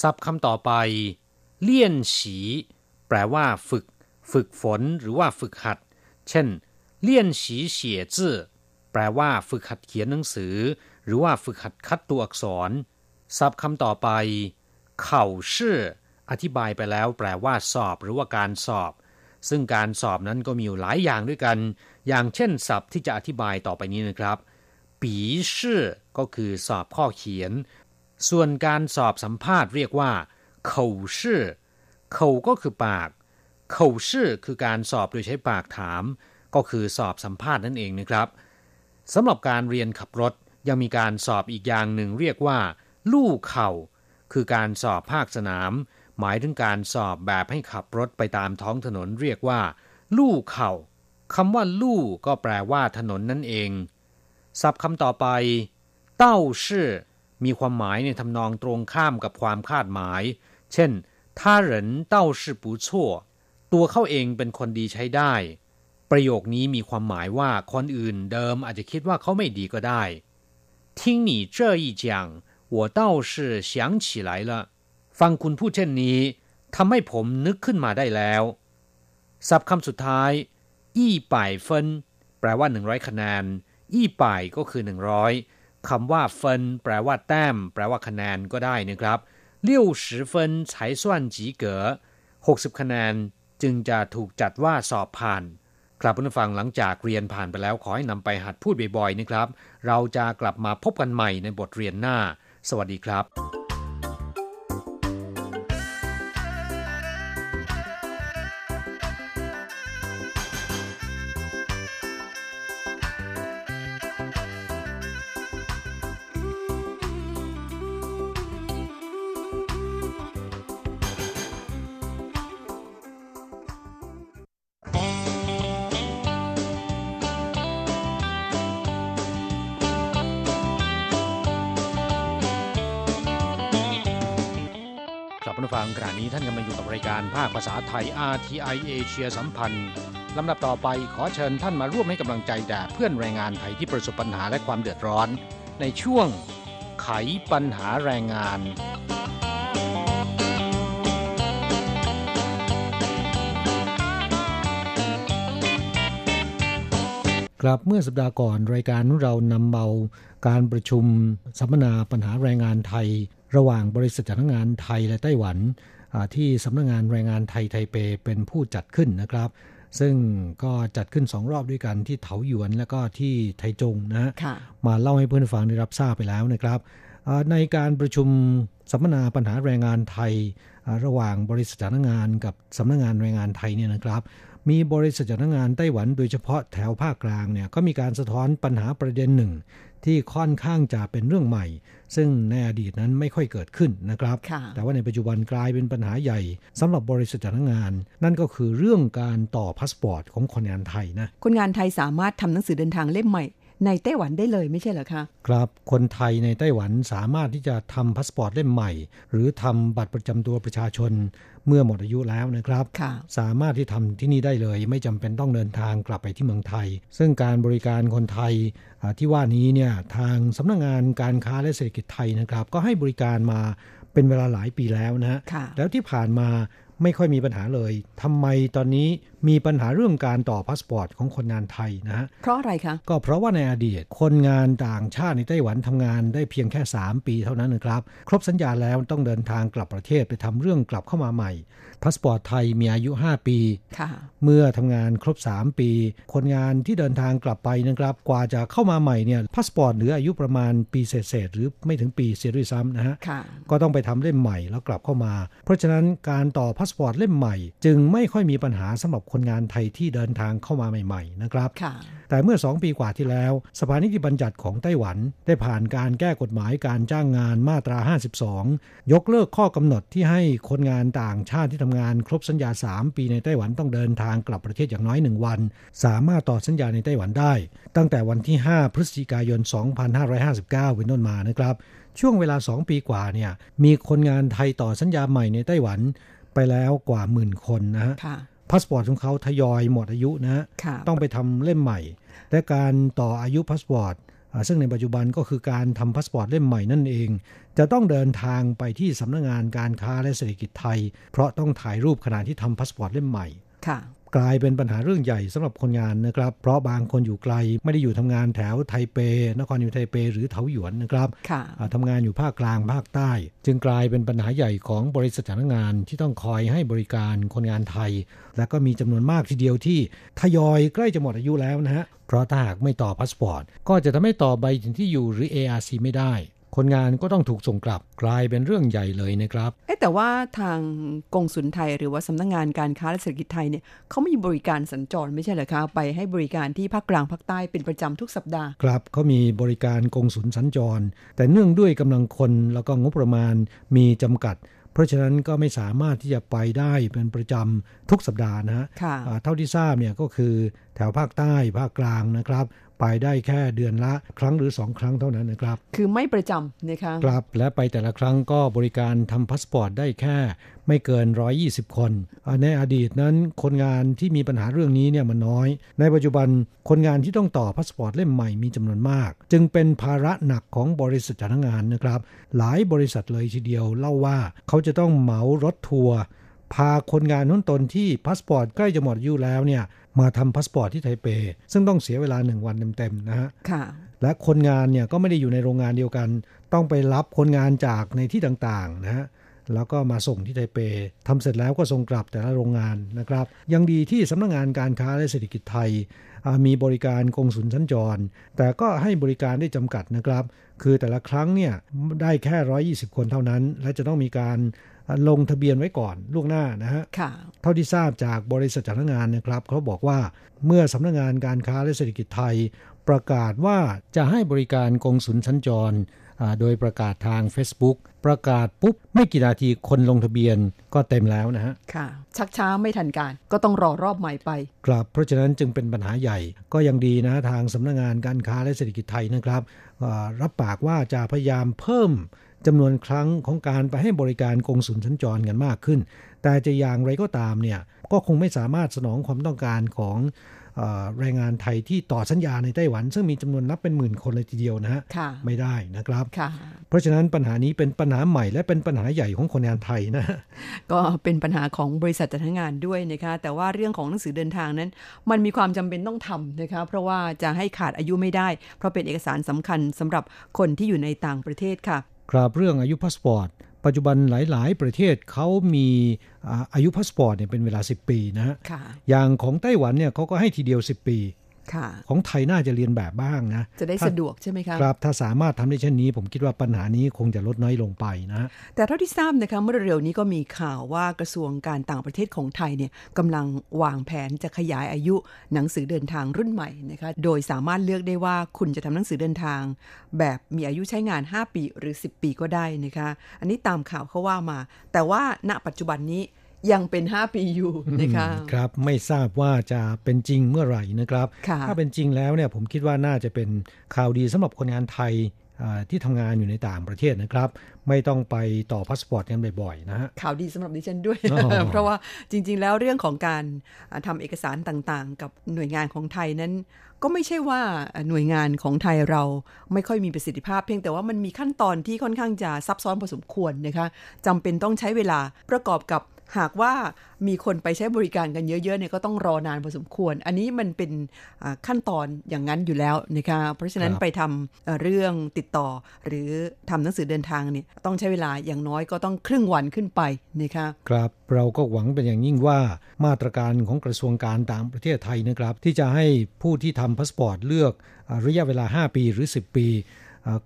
ศัพท์คำต่อไป เลี่ยนฉี แปลว่าฝึก ฝึกฝนหรือว่าฝึกหัด เช่น เลี่ยนฉีเฉียจื่อแปลว่าฝึกหัดเขียนหนังสือ หรือว่าฝึกหัดคัดตัวอักษร ศัพท์คำต่อไป เข่าชื่อ อธิบายไปแล้วแปลว่าสอบหรือว่าการสอบ ซึ่งการสอบนั้นก็มีอยู่หลายอย่างด้วยกัน อย่างเช่นศัพท์ที่จะอธิบายต่อไปนี้นะครับปีชื่อก็คือสอบข้อเขียน ส่วนการสอบสัมภาษณ์เรียกว่าเข่าชื่อเข่าก็คือปากเข่าชื่อคือการสอบโดยใช้ปากถาม ก็คือสอบสัมภาษณ์นั่นเองนะครับสำหรับการเรียนขับรถยังมีการสอบอีกอย่างหนึ่งเรียกว่า ลู่เข่า คือการสอบภาคสนาม หมายถึงการสอบแบบให้ขับรถไปตามท้องถนนเรียกว่า ลู่เข่าคำว่าลู่ก็แปลว่าถนนนั่นเอง ศัพท์คำต่อไป เต้าชื่อมีความหมายในทำนองตรงข้ามกับความคาดหมาย เช่น他人倒是不错ตัวเขาเองเป็นคนดีใช้ได้ ประโยคนี้มีความหมายว่าคนอื่นเดิมอาจจะคิดว่าเขาไม่ดีก็ได้听你这一讲我倒是想起来了 ฟังคุณพูดเช่นนี้ทำให้ผมนึกขึ้นมาได้แล้ว ศัพท์คำสุดท้าย อี้ป่ายเฟินแปลว่าหนึ่งร้อยคะแนน อี้ป่ายก็คือหนึ่งร้อยคำว่าเฟินแปลว่าแต้ม แปลว่าคะแนนก็ได้นะครับเลี้ยวสิเฟินใช้ส่วนจีเก๋สิบคะแนนจึงจะถูกจัดว่าสอบผ่าน ครับผู้ฟังหลังจากเรียนผ่านไปแล้วขอให้นำไปหัดพูดบ่อยๆนะครับ เราจะกลับมาพบกันใหม่ในบทเรียนหน้า สวัสดีครับ ผู้ฟังขณะนี้ท่านกำลังอยู่กับรายการภาคภาษาไทย RTI เอเชียสัมพันธ์ลำดับต่อไปขอเชิญท่านมาร่วมให้กำลังใจแด่เพื่อนแรงงานไทยที่ประสบปัญหาและความเดือดร้อน ในช่วงไขปัญหาแรงงานครับเมื่อสัปดาห์ก่อนรายการเรานำเบาการประชุมสัมมนาปัญหาแรงงานไทย ระหว่างบริษัทจ้างงานไทยและไต้หวันอ่าที่สำนักงานแรงงานไทยไทเปเป็นผู้จัดขึ้นนะครับ ซึ่งก็จัดขึ้นสองรอบด้วยกันที่เถาหยวนและก็ที่ไทจงนะฮะค่ะมาเล่าให้เพื่อนฟังได้รับทราบไปแล้วนะครับอ่าในการประชุมสัมมนาปัญหาแรงงานไทยอ่าระหว่างบริษัทจ้างงานกับสำนักงานแรงงานไทยเนี่ยนะครับ มีบริษัทจ้างงานไต้หวันโดยเฉพาะแถวภาคกลางเนี่ยก็มีการสะท้อนปัญหาประเด็นหนึ่ง ที่ค่อนข้างจะเป็นเรื่องใหม่ ซึ่งในอดีตนั้นไม่ค่อยเกิดขึ้นนะครับค่ะแต่ว่าในปัจจุบันกลายเป็นปัญหาใหญ่สำหรับบริษัทจ้างงาน นั่นก็คือเรื่องการต่อพาสปอร์ตของคนงานไทยนะคนงานไทยสามารถทำหนังสือเดินทางเล่มใหม่ในไต้หวันได้เลยไม่ใช่เหรอคะครับคนไทยในไต้หวันสามารถที่จะทำพาสปอร์ตเล่มใหม่ หรือทำบัตรประจำตัวประชาชน เมื่อหมดอายุแล้วนะครับค่ะสามารถที่ทำที่นี่ได้เลย ไม่จำเป็นต้องเดินทางกลับไปที่เมืองไทย ซึ่งการบริการคนไทยอ่าที่ว่านี้เนี่ยทางสำนักงานการค้าและเศรษฐกิจไทยนะครับ ก็ให้บริการมาเป็นเวลาหลายปีแล้วนะฮะค่ะแล้วที่ผ่านมาไม่ค่อยมีปัญหาเลยทำไมตอนนี้ มีปัญหาเรื่องการต่อพาสปอร์ตของคนงานไทยนะฮะเพราะอะไรคะ ก็เพราะว่าในอดีต คนงานต่างชาติในไต้หวันทำงานได้เพียงแค่ 3 ปีเท่านั้นนะครับ ครบสัญญาแล้วต้องเดินทางกลับประเทศไปทำเรื่องกลับเข้ามาใหม่พาสปอร์ตไทยมีอายุ 5 ปีค่ะเมื่อทำงานครบ 3 ปี คนงานที่เดินทางกลับไปนะครับ กว่าจะเข้ามาใหม่เนี่ยพาสปอร์ตเหลืออายุประมาณปีเศษๆหรือไม่ถึงปีเสียด้วยซ้ำนะฮะค่ะก็ต้องไปทำเล่มใหม่แล้วกลับเข้ามา เพราะฉะนั้นการต่อพาสปอร์ตเล่มใหม่ จึงไม่ค่อยมีปัญหาสำหรับคนงานไทยที่เดินทางเข้ามาใหม่ ๆ นะครับค่ะแต่เมื่อ 2 ปีกว่าที่แล้ว สภานิติบัญญัติของไต้หวัน ได้ผ่านการแก้กฎหมายการจ้างงานมาตรา 52 ยกเลิกข้อกำหนดที่ให้คนงานต่างชาติที่ทำงานครบสัญญา 3 ปีในไต้หวันต้องเดินทางกลับประเทศอย่างน้อย 1 วัน สามารถต่อสัญญาในไต้หวันได้ ตั้งแต่วันที่ 5 พฤศจิกายน 2559 เป็นต้นมานะครับ ช่วงเวลา 2 ปีกว่าเนี่ยมีคนงานไทยต่อสัญญาใหม่ในไต้หวันไปแล้วกว่าหมื่นคนนะฮะค่ะ พาสปอร์ตของเขาทยอยหมดอายุนะฮะค่ะต้องไปทำเล่มใหม่และการต่ออายุพาสปอร์ตอ่าซึ่งในปัจจุบันก็คือการทำพาสปอร์ตเล่มใหม่นั่นเอง จะต้องเดินทางไปที่สำนักงานการค้าและเศรษฐกิจไทย เพราะต้องถ่ายรูปขณะที่ทำพาสปอร์ตเล่มใหม่ค่ะ กลายเป็นปัญหาเรื่องใหญ่สำหรับคนงานนะครับ เพราะบางคนอยู่ไกลไม่ได้อยู่ทำงานแถวไทเป นครนิวยอร์กไทเป หรือเถาหยวนนะครับค่ะอ่าทำงานอยู่ภาคกลางภาคใต้ จึงกลายเป็นปัญหาใหญ่ของบริษัทจ้างงานที่ต้องคอยให้บริการคนงานไทย และก็มีจำนวนมากทีเดียวที่ทยอยใกล้จะหมดอายุแล้วนะฮะเพราะถ้าหากไม่ต่อพาสปอร์ตก็จะทำให้ต่อใบถึงที่อยู่หรือ ARC ไม่ได้ คนงานก็ต้องถูกส่งกลับกลายเป็นเรื่องใหญ่เลยนะครับ เอ๊ะแต่ว่าทางกงสุลไทยหรือว่าสำนักงานการค้าและเศรษฐกิจไทยเนี่ยเขามีบริการสัญจรไม่ใช่เหรอคะไปให้บริการที่ภาคกลางภาคใต้เป็นประจำทุกสัปดาห์ ครับเขามีบริการกงสุลสัญจร แต่เนื่องด้วยกำลังคนแล้วก็งบประมาณมีจำกัด เพราะฉะนั้นก็ไม่สามารถที่จะไปได้เป็นประจำทุกสัปดาห์นะฮะค่ะอ่าเท่าที่ทราบเนี่ยก็คือ แถวภาคใต้ภาคกลางนะครับ ไปได้แค่เดือนละครั้งหรือ 2 ครั้งเท่านั้นนะครับ คือไม่ประจำนะคะครับและไปแต่ละครั้งก็บริการทำพาสปอร์ตได้แค่ไม่เกิน 120 คนอ่าในอดีตนั้นคนงานที่มีปัญหาเรื่องนี้เนี่ยมันน้อย ในปัจจุบันคนงานที่ต้องต่อพาสปอร์ตเล่มใหม่มีจำนวนมาก จึงเป็นภาระหนักของบริษัทจ้างงานนะครับ หลายบริษัทเลยทีเดียวเล่าว่าเขาจะต้องเหมารถทัวร์พาคนงานของตนที่พาสปอร์ตใกล้จะหมดอายุแล้วเนี่ย มาทำพาสปอร์ตที่ไทเป ซึ่งต้องเสียเวลาหนึ่งวันเต็มๆนะฮะค่ะและคนงานเนี่ยก็ไม่ได้อยู่ในโรงงานเดียวกัน ต้องไปรับคนงานจากในที่ต่างๆนะฮะแล้วก็มาส่งที่ไทเปทำเสร็จแล้วก็ส่งกลับแต่ละโรงงานนะครับ ยังดีที่สำนักงานการค้าและเศรษฐกิจไทยอ่ามีบริการกงสุลสัญจร แต่ก็ให้บริการได้จำกัดนะครับ คือแต่ละครั้งเนี่ยได้แค่ 120 คนเท่านั้น และจะต้องมีการ ลงทะเบียนไว้ก่อนล่วงหน้านะฮะค่ะเท่าที่ทราบจากบริษัทจ้างงานนะครับเขาบอกว่าเมื่อสำนักงานการค้าและเศรษฐกิจไทย ประกาศว่าจะให้บริการกงสุลสัญจรโดยประกาศทาง Facebook ประกาศปุ๊บ ไม่กี่นาทีคนลงทะเบียนก็เต็มแล้วนะฮะ ค่ะ ชักช้าไม่ทันการ ก็ต้องรอรอบใหม่ไป ครับ เพราะฉะนั้นจึงเป็นปัญหาใหญ่ ก็ยังดีนะทางสำนักงงานการค้าและเศรษฐกิจไทยนะครับ รับปากว่าจะพยายามเพิ่ม จำนวนครั้งของการไปให้บริการกงสุลสัญจรกันมากขึ้น แต่จะอย่างไรก็ตามเนี่ยก็คงไม่สามารถสนองความต้องการของแรงงานไทยที่ต่อสัญญาในไต้หวัน ซึ่งมีจำนวนนับเป็นหมื่นคนเลยทีเดียวนะฮะไม่ได้นะครับ เพราะฉะนั้นปัญหานี้เป็นปัญหาใหม่และเป็นปัญหาใหญ่ของคนงานไทยนะ ก็เป็นปัญหาของบริษัทจัดงานด้วยนะคะ แต่ว่าเรื่องของหนังสือเดินทางนั้น มันมีความจำเป็นต้องทำนะคะ เพราะว่าจะให้ขาดอายุไม่ได้ เพราะเป็นเอกสารสำคัญสำหรับคนที่อยู่ในต่างประเทศค่ะ ครับเรื่องอายุพาสปอร์ต ปัจจุบันหลาย ๆ ประเทศเขามีอายุพาสปอร์ตเนี่ยเป็นเวลา 10 ปีนะฮะอย่างของไต้หวันเนี่ยเขาก็ให้ทีเดียว 10 ปี ของไทยน่าจะเลียนแบบบ้างนะ จะได้สะดวกใช่ไหมคะครับ ถ้าสามารถทำได้เช่นนี้ ผมคิดว่าปัญหานี้คงจะลดน้อยลงไปนะ แต่เท่าที่ทราบนะคะเมื่อเร็วนี้ก็มีข่าวว่ากระทรวงการต่างประเทศของไทยเนี่ยกำลังวางแผนจะขยายอายุหนังสือเดินทางรุ่นใหม่นะคะโดยสามารถเลือกได้ว่าคุณจะทำหนังสือเดินทาง แบบมีอายุใช้งาน 5 ปีหรือ 10 ปีก็ได้นะคะ อันนี้ตามข่าวเขาว่ามา แต่ว่าณปัจจุบันนี้ ยังเป็น 5 ปีอยู่นะคะครับไม่ทราบว่าจะเป็นจริงเมื่อไหร่นะครับ ถ้าเป็นจริงแล้วเนี่ยผมคิดว่าน่าจะเป็นข่าวดีสำหรับคนงานไทยที่ทำงานอยู่ในต่างประเทศนะครับ ไม่ต้องไปต่อพาสปอร์ตกันบ่อยๆนะฮะข่าวดีสำหรับดิฉันด้วย เพราะว่าจริง ๆ แล้วเรื่องของการทำเอกสารต่างๆ กับหน่วยงานของไทยนั้น ก็ไม่ใช่ว่าหน่วยงานของไทยเราไม่ค่อยมีประสิทธิภาพ เพียงแต่ว่ามันมีขั้นตอนที่ค่อนข้างจะซับซ้อนพอสมควรนะคะจำเป็นต้องใช้เวลาประกอบกับ หากว่ามีคนไปใช้บริการกันเยอะๆเนี่ยก็ต้องรอนานพอสมควร อันนี้มันเป็นขั้นตอนอย่างนั้นอยู่แล้วนะคะเพราะฉะนั้นไปทำเรื่องติดต่อ หรือทำหนังสือเดินทางเนี่ยต้องใช้เวลาอย่างน้อยก็ต้องครึ่งวันขึ้นไปนะคะครับเราก็หวังเป็นอย่างยิ่งว่ามาตรการของกระทรวงการต่างประเทศไทยนะครับ ที่จะให้ผู้ที่ทำพาสปอร์ตเลือกระยะเวลา 5 ปีหรือ 10 ปี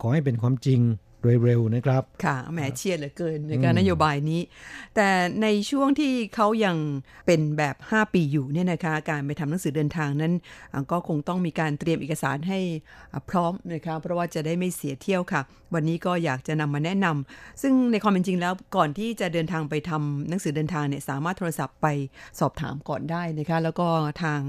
ขอให้เป็นความจริงโดย เร็วนะครับ ค่ะแหมเชียร์เหลือเกินในการนโยบายนี้ แต่ในช่วงที่เขายังเป็นแบบ 5 ปีอยู่เนี่ยนะคะ การไปทำหนังสือเดินทางนั้น ก็คงต้องมีการเตรียมเอกสารให้พร้อมนะคะเพราะว่าจะได้ไม่เสียเที่ยวค่ะ วันนี้ก็อยากจะนำมาแนะนำซึ่งในความเป็นจริงแล้วก่อนที่จะเดินทางไปทำหนังสือเดินทางเนี่ยสามารถโทรศัพท์ไปสอบถามก่อนได้นะคะแล้วก็ทาง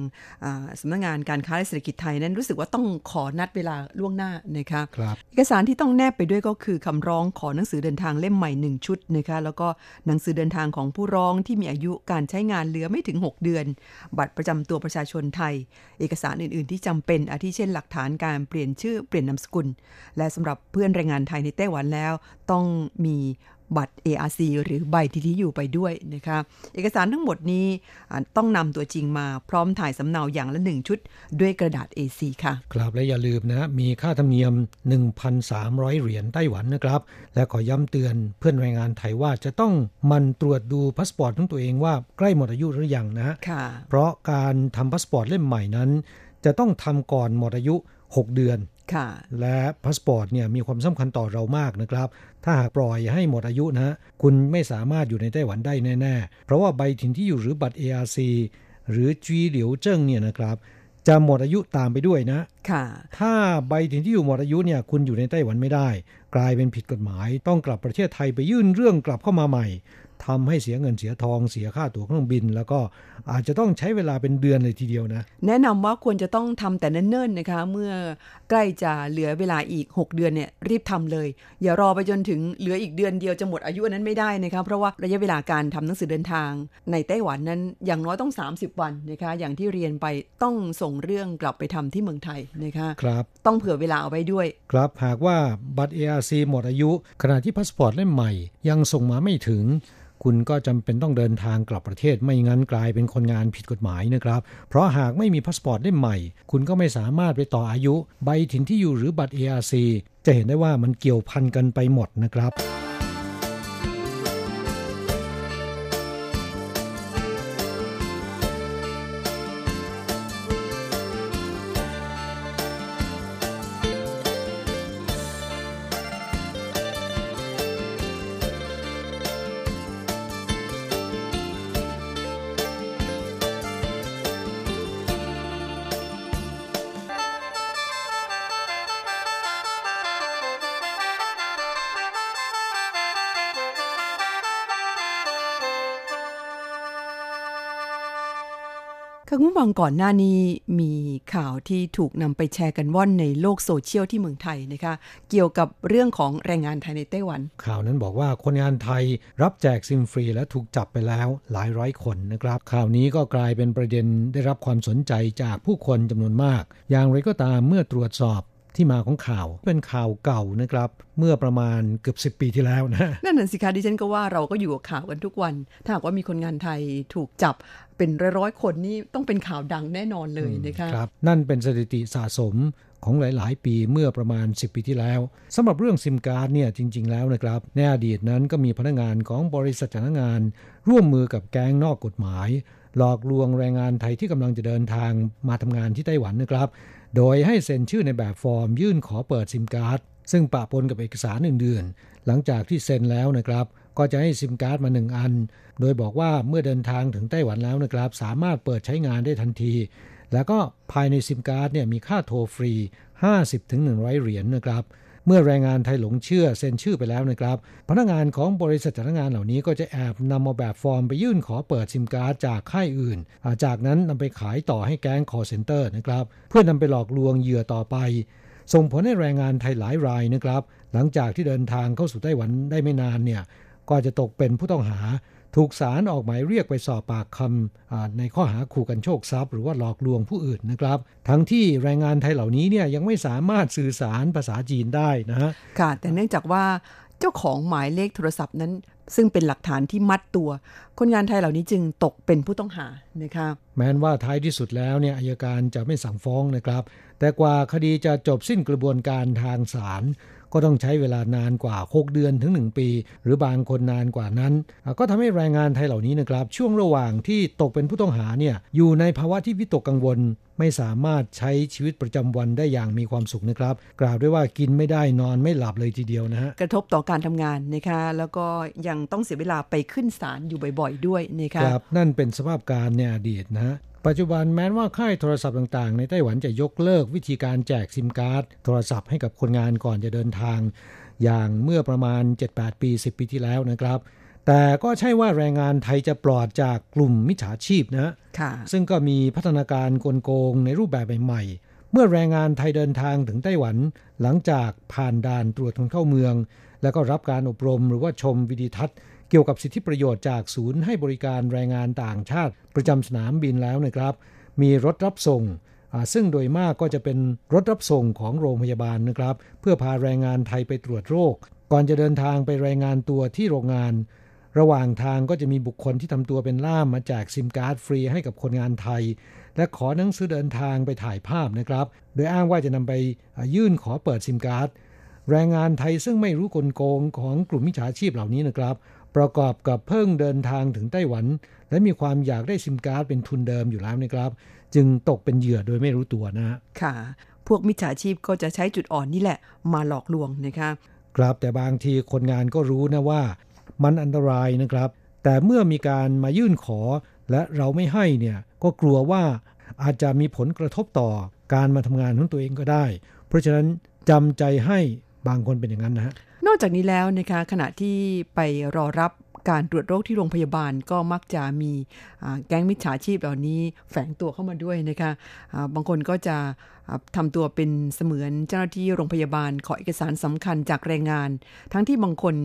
สำนักงงานการค้าและเศรษฐกิจไทยนั้นรู้สึกว่าต้องขอนัดเวลาล่วงหน้านะคะเอกสารที่ต้องแนบไปด้วยก็คือคำร้องขอหนังสือเดินทางเล่มใหม่ 1 ชุดนะคะแล้วก็หนังสือเดินทางของผู้ร้องที่มีอายุการใช้งานเหลือไม่ถึง 6 เดือน บัตรประจำตัวประชาชนไทย เอกสารอื่น ๆ ที่จำเป็นอาทิเช่นหลักฐานการเปลี่ยนชื่อเปลี่ยนนามสกุล และสำหรับเพื่อนแรงงานไทยในไต้หวันแล้ว ต้องมี บัตร ARC หรือใบที่ที่อยู่ไปด้วยนะคะเอกสารทั้งหมดนี้ต้องนำตัวจริงมาพร้อมถ่ายสำเนาอย่างละหนึ่งชุดด้วยกระดาษ A4 ค่ะ ครับและอย่าลืมนะมีค่าธรรมเนียม 1,300 เหรียญไต้หวันนะครับ และขอย้ำเตือนเพื่อนแรงงานไทยว่าจะต้องหมั่นตรวจดูพาสปอร์ตของตัวเองว่าใกล้หมดอายุหรือยังนะเพราะการทำพาสปอร์ตเล่มใหม่นั้น จะต้องทำก่อนหมดอายุ 6 เดือน และพาสปอร์ตเนี่ยมีความสำคัญต่อเรามากนะครับ ถ้าหากปล่อยให้หมดอายุนะคุณไม่สามารถอยู่ในไต้หวันได้แน่ ๆ เพราะว่าใบถิ่นที่อยู่หรือบัตร ARC หรือ居留證 เนี่ยนะครับจะหมดอายุตามไปด้วยนะ ค่ะ ถ้าใบถิ่นที่อยู่หมดอายุเนี่ยคุณอยู่ในไต้หวันไม่ได้ กลายเป็นผิดกฎหมาย ต้องกลับประเทศไทยไปยื่นเรื่องกลับเข้ามาใหม่ทำให้เสียเงินเสียทองเสียค่าตั๋วเครื่องบิน แล้วก็ อาจจะต้องใช้เวลาเป็นเดือนเลยทีเดียวนะ แนะนำว่าควรจะต้องทำแต่เนิ่นๆนะคะ เมื่อใกล้จะเหลือเวลาอีก 6 เดือนเนี่ยรีบทำเลย อย่ารอไปจนถึงเหลืออีกเดือนเดียวจะหมดอายุนั้นไม่ได้นะคะเพราะว่าระยะเวลาการทำหนังสือเดินทาง ในไต้หวันนั้นอย่างน้อยต้อง 30 วันนะคะอย่างที่เรียนไปต้องส่งเรื่องกลับไปทำที่เมืองไทยนะคะครับต้องเผื่อเวลาเอาไว้ด้วย ครับหากว่าบัตร ARC หมดอายุ ขณะที่พาสปอร์ตเล่มใหม่ยังส่งมาไม่ถึง คุณก็จำเป็นต้องเดินทางกลับประเทศไม่งั้นกลายเป็นคนงานผิดกฎหมายนะครับ เพราะหากไม่มีพาสปอร์ตเล่มใหม่ คุณก็ไม่สามารถไปต่ออายุ ใบถิ่นที่อยู่หรือบัตร ARC จะเห็นได้ว่ามันเกี่ยวพันกันไปหมดนะครับ ค่ะคุณฟังก่อนหน้านี้มีข่าวที่ถูกนำไปแชร์กันว่อนในโลกโซเชียลที่เมืองไทยนะคะ เกี่ยวกับเรื่องของแรงงานไทยในไต้หวัน ข่าวนั้นบอกว่าคนงานไทยรับแจกซิมฟรีและถูกจับไปแล้วหลายร้อยคนนะครับ ข่าวนี้ก็กลายเป็นประเด็นได้รับความสนใจจากผู้คนจำนวนมาก อย่างไรก็ตามเมื่อตรวจสอบ ที่มาของข่าวเป็นข่าวเก่านะครับ เมื่อประมาณเกือบ 10 ปีที่แล้วนะ นั่นน่ะสิคะดิฉันก็ว่าเราก็อยู่กับข่าวกันทุกวัน ถ้าหากว่ามีคนงานไทยถูกจับเป็นร้อยๆคนนี่ต้องเป็นข่าวดังแน่นอนเลยนะคะครับ นั่นเป็นสถิติสะสมของหลาย ๆ ปีเมื่อประมาณ 10 ปีที่แล้วสำหรับเรื่องซิมการ์ดเนี่ยจริง ๆ แล้วนะครับในอดีตนั้นก็มีพนักงานของบริษัทจ้างงาน ร่วมมือกับแก๊งนอกกฎหมาย หลอกลวงแรงงานไทยที่กำลังจะเดินทางมาทำงานที่ไต้หวันนะครับ โดยให้เซ็นชื่อในแบบฟอร์มยื่นขอเปิดซิมการ์ดซึ่งปะปนกับเอกสารอื่นๆ หลังจากที่เซ็นแล้วนะครับ ก็จะให้ซิมการ์ดมาหนึ่งอัน โดยบอกว่าเมื่อเดินทางถึงไต้หวันแล้วนะครับ สามารถเปิดใช้งานได้ทันที แล้วก็ภายในซิมการ์ดเนี่ยมีค่าโทรฟรี 50-100 เหรียญนะครับ เมื่อแรงงานไทยหลงเชื่อเซ็นชื่อไปแล้วนะครับ พนักงานของบริษัทจ้างงานเหล่านี้ก็จะแอบนำเอาแบบฟอร์มไปยื่นขอเปิดซิมการ์ดจากค่ายอื่น จากนั้นนำไปขายต่อให้แก๊ง call center นะครับ เพื่อนำไปหลอกลวงเหยื่อต่อไป ส่งผลให้แรงงานไทยหลายรายนะครับ หลังจากที่เดินทางเข้าสู่ไต้หวันได้ไม่นานเนี่ยก็จะตกเป็นผู้ต้องหา ถูกศาลออกหมายเรียกไปสอบปากคำในข้อหาขู่กันโชคทรัพย์ หรือว่าหลอกลวงผู้อื่นนะครับ ทั้งที่แรงงานไทยเหล่านี้เนี่ยยังไม่สามารถสื่อสารภาษาจีนได้นะฮะค่ะแต่เนื่องจากว่าเจ้าของหมายเลขโทรศัพท์นั้น ซึ่งเป็นหลักฐานที่มัดตัว คนงานไทยเหล่านี้จึงตกเป็นผู้ต้องหานะคะแม้นว่าท้ายที่สุดแล้วเนี่ยอายการจะไม่สั่งฟ้องนะครับ แต่กว่าคดีจะจบสิ้นกระบวนการทางศาล ก็ต้องใช้เวลานานกว่า 6 เดือนถึง 1 ปี หรือบางคนนานกว่านั้น ก็ทำให้แรงงานไทยเหล่านี้นะครับ ช่วงระหว่างที่ตกเป็นผู้ต้องหาเนี่ยอยู่ในภาวะที่วิตกกังวล ไม่สามารถใช้ชีวิตประจำวันได้อย่างมีความสุขนะครับ กล่าวด้วยว่ากินไม่ได้นอนไม่หลับเลยทีเดียวนะฮะกระทบต่อการทำงานนะคะแล้วก็ยังต้องเสียเวลาไปขึ้นศาลอยู่บ่อย ๆ ด้วยนะคะครับนั่นเป็นสภาพการในอดีตนะฮะ ปัจจุบันแม้ว่าค่ายโทรศัพท์ต่างๆ ในไต้หวันจะยกเลิกวิธีการแจกซิมการ์ดโทรศัพท์ให้กับคนงานก่อนจะเดินทาง อย่างเมื่อประมาณ 7-8 ปี 10 ปีที่แล้วนะครับ แต่ก็ใช่ว่าแรงงานไทยจะปลอดจากกลุ่มมิจฉาชีพนะค่ะซึ่งก็มีพัฒนาการกลโกงในรูปแบบใหม่ๆ เมื่อแรงงานไทยเดินทางถึงไต้หวัน หลังจากผ่านด่านตรวจคนเข้าเมือง แล้วก็รับการอบรมหรือว่าชมวิดีทัศน์ เกี่ยวกับสิทธิประโยชน์จากศูนย์ให้บริการแรงงานต่างชาติ ประจำสนามบินแล้วนะครับ มีรถรับส่ง ซึ่งโดยมากก็จะเป็นรถรับส่งของโรงพยาบาลนะครับ เพื่อพาแรงงานไทยไปตรวจโรค ก่อนจะเดินทางไปรายงานตัวที่โรงงาน ระหว่างทางก็จะมีบุคคลที่ทำตัวเป็นล่ามมาแจกซิมการ์ดฟรีให้กับคนงานไทย และขอหนังสือเดินทางไปถ่ายภาพนะครับ โดยอ้างว่าจะนำไปยื่นขอเปิดซิมการ์ดแรงงานไทยซึ่งไม่รู้กลโกงของกลุ่มมิจฉาชีพเหล่านี้นะครับ ประกอบกับเพิ่งเดินทางถึงไต้หวัน และมีความอยากได้ซิมการ์ดเป็นทุนเดิมอยู่แล้วนะครับ จึงตกเป็นเหยื่อโดยไม่รู้ตัวนะค่ะ พวกมิจฉาชีพก็จะใช้จุดอ่อนนี่แหละ มาหลอกลวงนะคะครับแต่บางทีคนงานก็รู้นะว่า มันอันตรายนะครับ แต่เมื่อมีการมายื่นขอ และเราไม่ให้เนี่ยก็กลัวว่าอาจจะมีผลกระทบต่อการมาทำงานของตัวเองก็ได้ เพราะฉะนั้นจำใจให้บางคนเป็นอย่างนั้นนะฮะ นอกจากนี้แล้วนะคะขณะที่ไปรอรับการตรวจโรคที่โรงพยาบาลก็มักจะมีแก๊งมิจฉาชีพเหล่านี้แฝงตัวเข้ามาด้วยนะคะบางคนก็จะทำตัวเป็นเสมือนเจ้าหน้าที่โรงพยาบาลขอเอกสารสำคัญจากแรงงาน ทั้งที่บางคน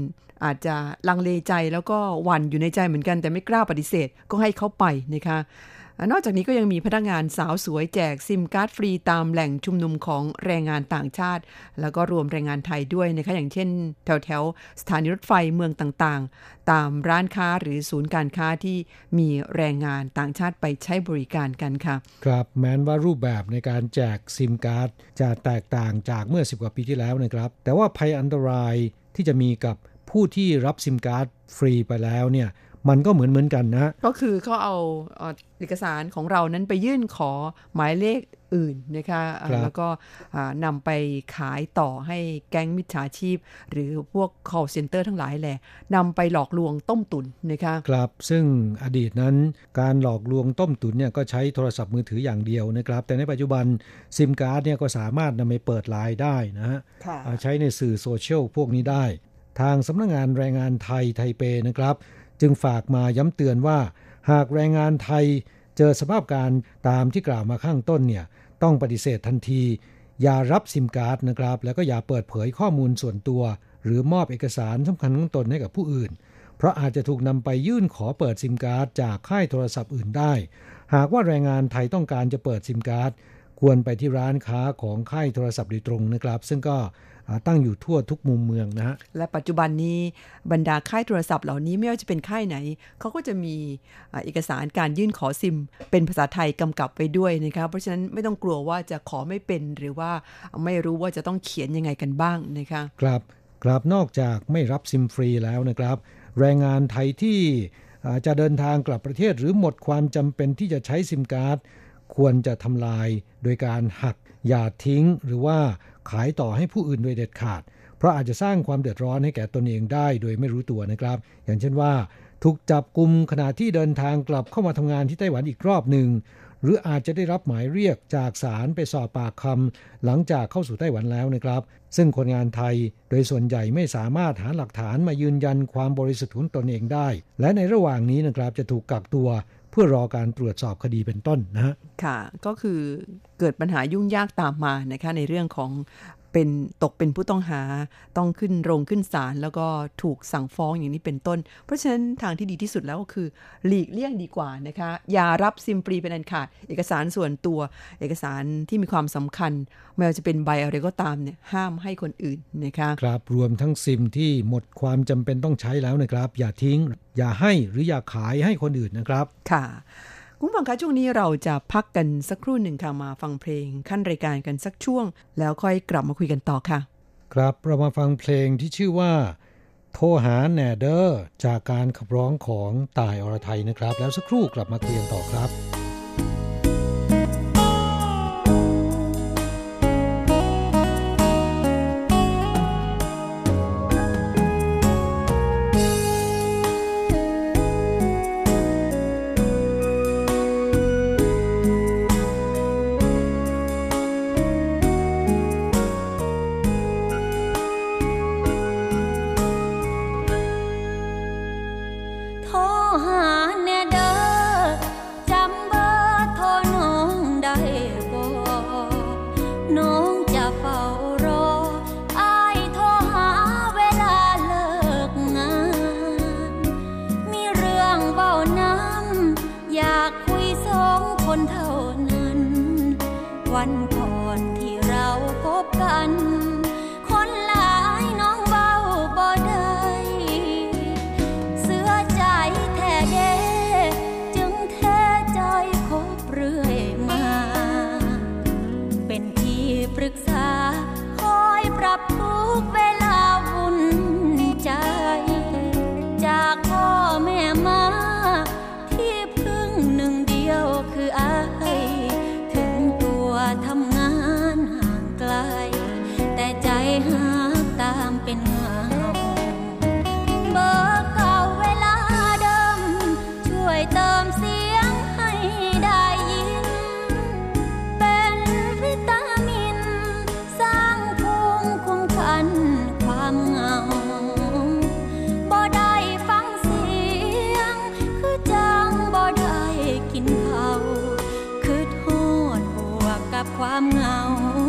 อาจจะลังเลใจแล้วก็หวั่นอยู่ในใจเหมือนกันแต่ไม่กล้าปฏิเสธก็ให้เขาไปนะคะ นอกจากนี้ก็ยังมีพนักงานสาวสวยแจกซิมการ์ดฟรีตามแหล่งชุมนุมของแรงงานต่างชาติ แล้วก็รวมแรงงานไทยด้วยนะคะอย่างเช่น แถวแถวสถานีรถไฟเมืองต่างๆ ตามร้านค้าหรือศูนย์การค้าที่มีแรงงานต่างชาติไปใช้บริการกันค่ะ ครับแม้นว่ารูปแบบในการแจกซิมการ์ดจะแตกต่างจากเมื่อ 10 กว่าปีที่แล้วนะครับ แต่ว่าภัยอันตรายที่จะมีกับผู้ที่รับซิมการ์ดฟรีไปแล้วเนี่ย มันก็เหมือนเหมือนกันนะ ก็คือเขาเอาเอกสารของเรานั้นไปยื่นขอหมายเลขอื่นนะคะแล้วก็นำไปขายต่อให้แก๊งมิจฉาชีพ หรือพวก call center ทั้งหลายแหละนำไปหลอกลวงต้มตุ๋นนะคะครับ ซึ่งอดีตนั้นการหลอกลวงต้มตุ๋นเนี่ยก็ใช้โทรศัพท์มือถืออย่างเดียวนะครับ แต่ในปัจจุบันซิมการ์ดเนี่ยก็สามารถนำไปเปิดไลน์ได้นะฮะใช้ในสื่อโซเชียลพวกนี้ได้ ทางสำนักงานแรงงานไทยไทเปนะครับ จึงฝากมาย้ำเตือนว่า หากแรงงานไทยเจอสภาพการตามที่กล่าวมาข้างต้นเนี่ยต้องปฏิเสธทันที อย่ารับซิมการ์ดนะครับ แล้วก็อย่าเปิดเผยข้อมูลส่วนตัว หรือมอบเอกสารสำคัญของตนให้กับผู้อื่น เพราะอาจจะถูกนำไปยื่นขอเปิดซิมการ์ดจากค่ายโทรศัพท์อื่นได้ หากว่าแรงงานไทยต้องการจะเปิดซิมการ์ดควรไปที่ร้านค้าของค่ายโทรศัพท์โดยตรงนะครับ ซึ่งก็ ตั้งอยู่ทั่วทุกมุมเมืองนะฮะและปัจจุบันนี้บรรดาค่ายโทรศัพท์เหล่านี้ไม่ว่าจะเป็นค่ายไหนเขาก็จะมีเอกสารการยื่นขอซิม เป็นภาษาไทยกำกับไปด้วยนะครับเพราะฉะนั้นไม่ต้องกลัวว่าจะขอไม่เป็นหรือว่าไม่รู้ว่าจะต้องเขียนยังไงกันบ้างนะคะครับครับนอกจากไม่รับซิมฟรีแล้วนะครับ แรงงานไทยที่จะเดินทางกลับประเทศหรือหมดความจำเป็นที่จะใช้ซิมการ์ดควรจะทำลายโดยการหักอย่าทิ้งหรือว่า ขายต่อให้ผู้อื่นโดยเด็ดขาด เพราะอาจจะสร้างความเดือดร้อนให้แก่ตนเองได้โดยไม่รู้ตัวนะครับ อย่างเช่นว่า ถูกจับกลุ่มขณะที่เดินทางกลับเข้ามาทำงานที่ไต้หวันอีกรอบหนึ่งหรืออาจจะได้รับหมายเรียกจากศาลไปสอบปากคำหลังจากเข้าสู่ไต้หวันแล้วนะครับ ซึ่งคนงานไทยโดยส่วนใหญ่ไม่สามารถหาหลักฐานมายืนยันความบริสุทธิ์ของตนเองได้ และในระหว่างนี้นะครับจะถูกกักตัว พื่อรอการตรวจสอบคดีเป็นต้นนะฮะค่ะ ก็คือเกิดปัญหายุ่งยากตามมานะคะในเรื่องของ เป็นตกเป็นผู้ต้องหาต้องขึ้นโรงขึ้นศาลแล้วก็ถูกสั่งฟ้องอย่างนี้เป็นต้น เพราะฉะนั้นทางที่ดีที่สุดแล้วก็คือ หลีกเลี่ยงดีกว่านะคะอย่ารับซิมปรีเป็นอันขาด เอกสารส่วนตัว เอกสารที่มีความสำคัญ ไม่ว่าจะเป็นใบอะไรก็ตามเนี่ยห้ามให้คนอื่นนะคะครับรวมทั้งซิมที่หมดความจำเป็นต้องใช้แล้วนะครับ อย่าทิ้ง อย่าให้หรืออย่าขายให้คนอื่นนะครับค่ะ คุณฟังคะช่วงนี้เราจะพักกันสักครู่หนึ่งค่ะมาฟังเพลงขั้นรายการกันสักช่วง แล้วค่อยกลับมาคุยกันต่อค่ะ ครับเรามาฟังเพลงที่ชื่อว่า โทรหาแนเดอร์จากการขับร้องของตายอรไทยนะครับ แล้วสักครู่กลับมาคุยกันต่อครับ lam ngào.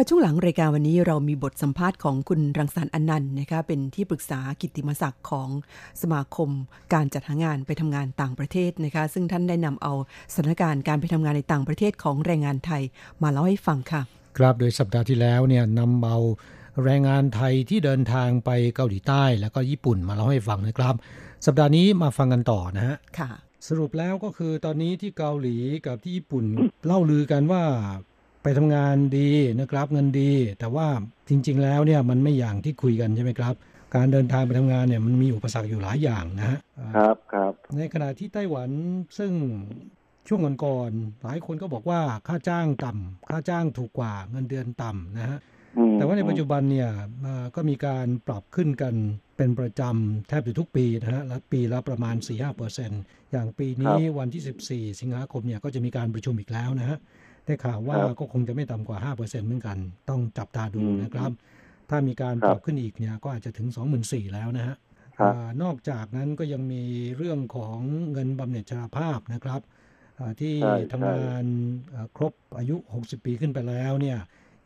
ค่ะช่วงหลังรายการวันนี้เรามีบทสัมภาษณ์ของคุณรังสรรค์อนันต์นะคะเป็นที่ปรึกษากิตติมศักดิ์ของสมาคม การจัดหางานไปทำงานต่างประเทศนะคะ ซึ่งท่านได้นำเอาสถานการณ์การไปทำงานในต่างประเทศของแรงงานไทยมาเล่าให้ฟังค่ะ ครับโดยสัปดาห์ที่แล้วเนี่ยนำเอาแรงงานไทยที่เดินทางไปเกาหลีใต้ แล้วก็ญี่ปุ่นมาเล่าให้ฟังนะครับ สัปดาห์นี้มาฟังกันต่อนะฮะค่ะ สรุปแล้วก็คือตอนนี้ที่เกาหลีกับที่ญี่ปุ่นเล่าลือกันว่า ไปทำงานดีนะครับเงินดี แต่ว่าจริง ๆ แล้วเนี่ยมันไม่อย่างที่คุยกันใช่ไหมครับ การเดินทางไปทำงานเนี่ยมันมีอุปสรรคอยู่หลายอย่างนะฮะครับครับ ในขณะที่ไต้หวันซึ่งช่วงก่อนๆหลายคนก็บอกว่าค่าจ้างต่ำค่าจ้างถูกกว่าเงินเดือนต่ำนะฮะอืมแต่ว่าในปัจจุบันเนี่ยอ่าก็มีการปรับขึ้นกันเป็นประจำแทบจะทุกปีนะฮะและปีละประมาณ 4-5เปอร์เซ็นต์อย่างปีนี้วันที่ 14 สิงหาคมเนี่ยก็จะมีการประชุมอีกแล้วนะฮะ ได้ข่าวว่าก็คงจะไม่ต่ำกว่า5เปอร์เซ็นต์เหมือนกัน ต้องจับตาดูนะครับ ถ้ามีการปรับขึ้นอีกเนี่ยก็อาจจะถึง 24,000แล้วนะฮะครับอ่านอกจากนั้นก็ยังมีเรื่องของเงินบำเหน็จชราภาพนะครับอ่าที่ใช่ทำงานอ่าครบอายุ 60 ปีขึ้นไปแล้วเนี่ย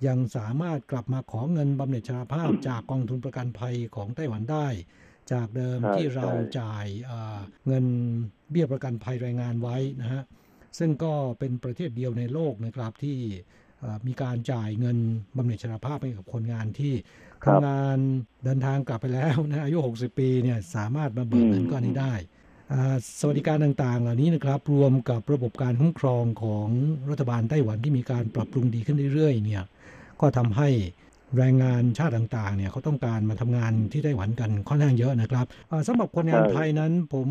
ยังสามารถกลับมาขอเงินบำเหน็จชราภาพจากกองทุนประกันภัยของไต้หวันได้ จากเดิมใช่ที่เราใช่จ่ายอ่าเงินเบี้ยประกันภัยแรงงานไว้นะฮะ ซึ่งก็เป็นประเทศเดียวในโลกนะครับที่มีการจ่ายเงินบำเหน็จชราภาพให้กับคนงานที่ทำงานเดินทางกลับไปแล้วนะอายุ 60 ปีเนี่ยสามารถมาเบิกเงินก้อนนี้ได้ สวัสดิการต่างๆ เหล่านี้นะครับ รวมกับระบบการคุ้มครองของรัฐบาลไต้หวันที่มีการปรับปรุงดีขึ้นเรื่อยๆเนี่ยก็ทำให้แรงงานชาติต่างๆเนี่ยเขาต้องการมาทำงานที่ไต้หวันกันค่อนข้างเยอะนะครับอ่าสำหรับคนงานไทยนั้นผม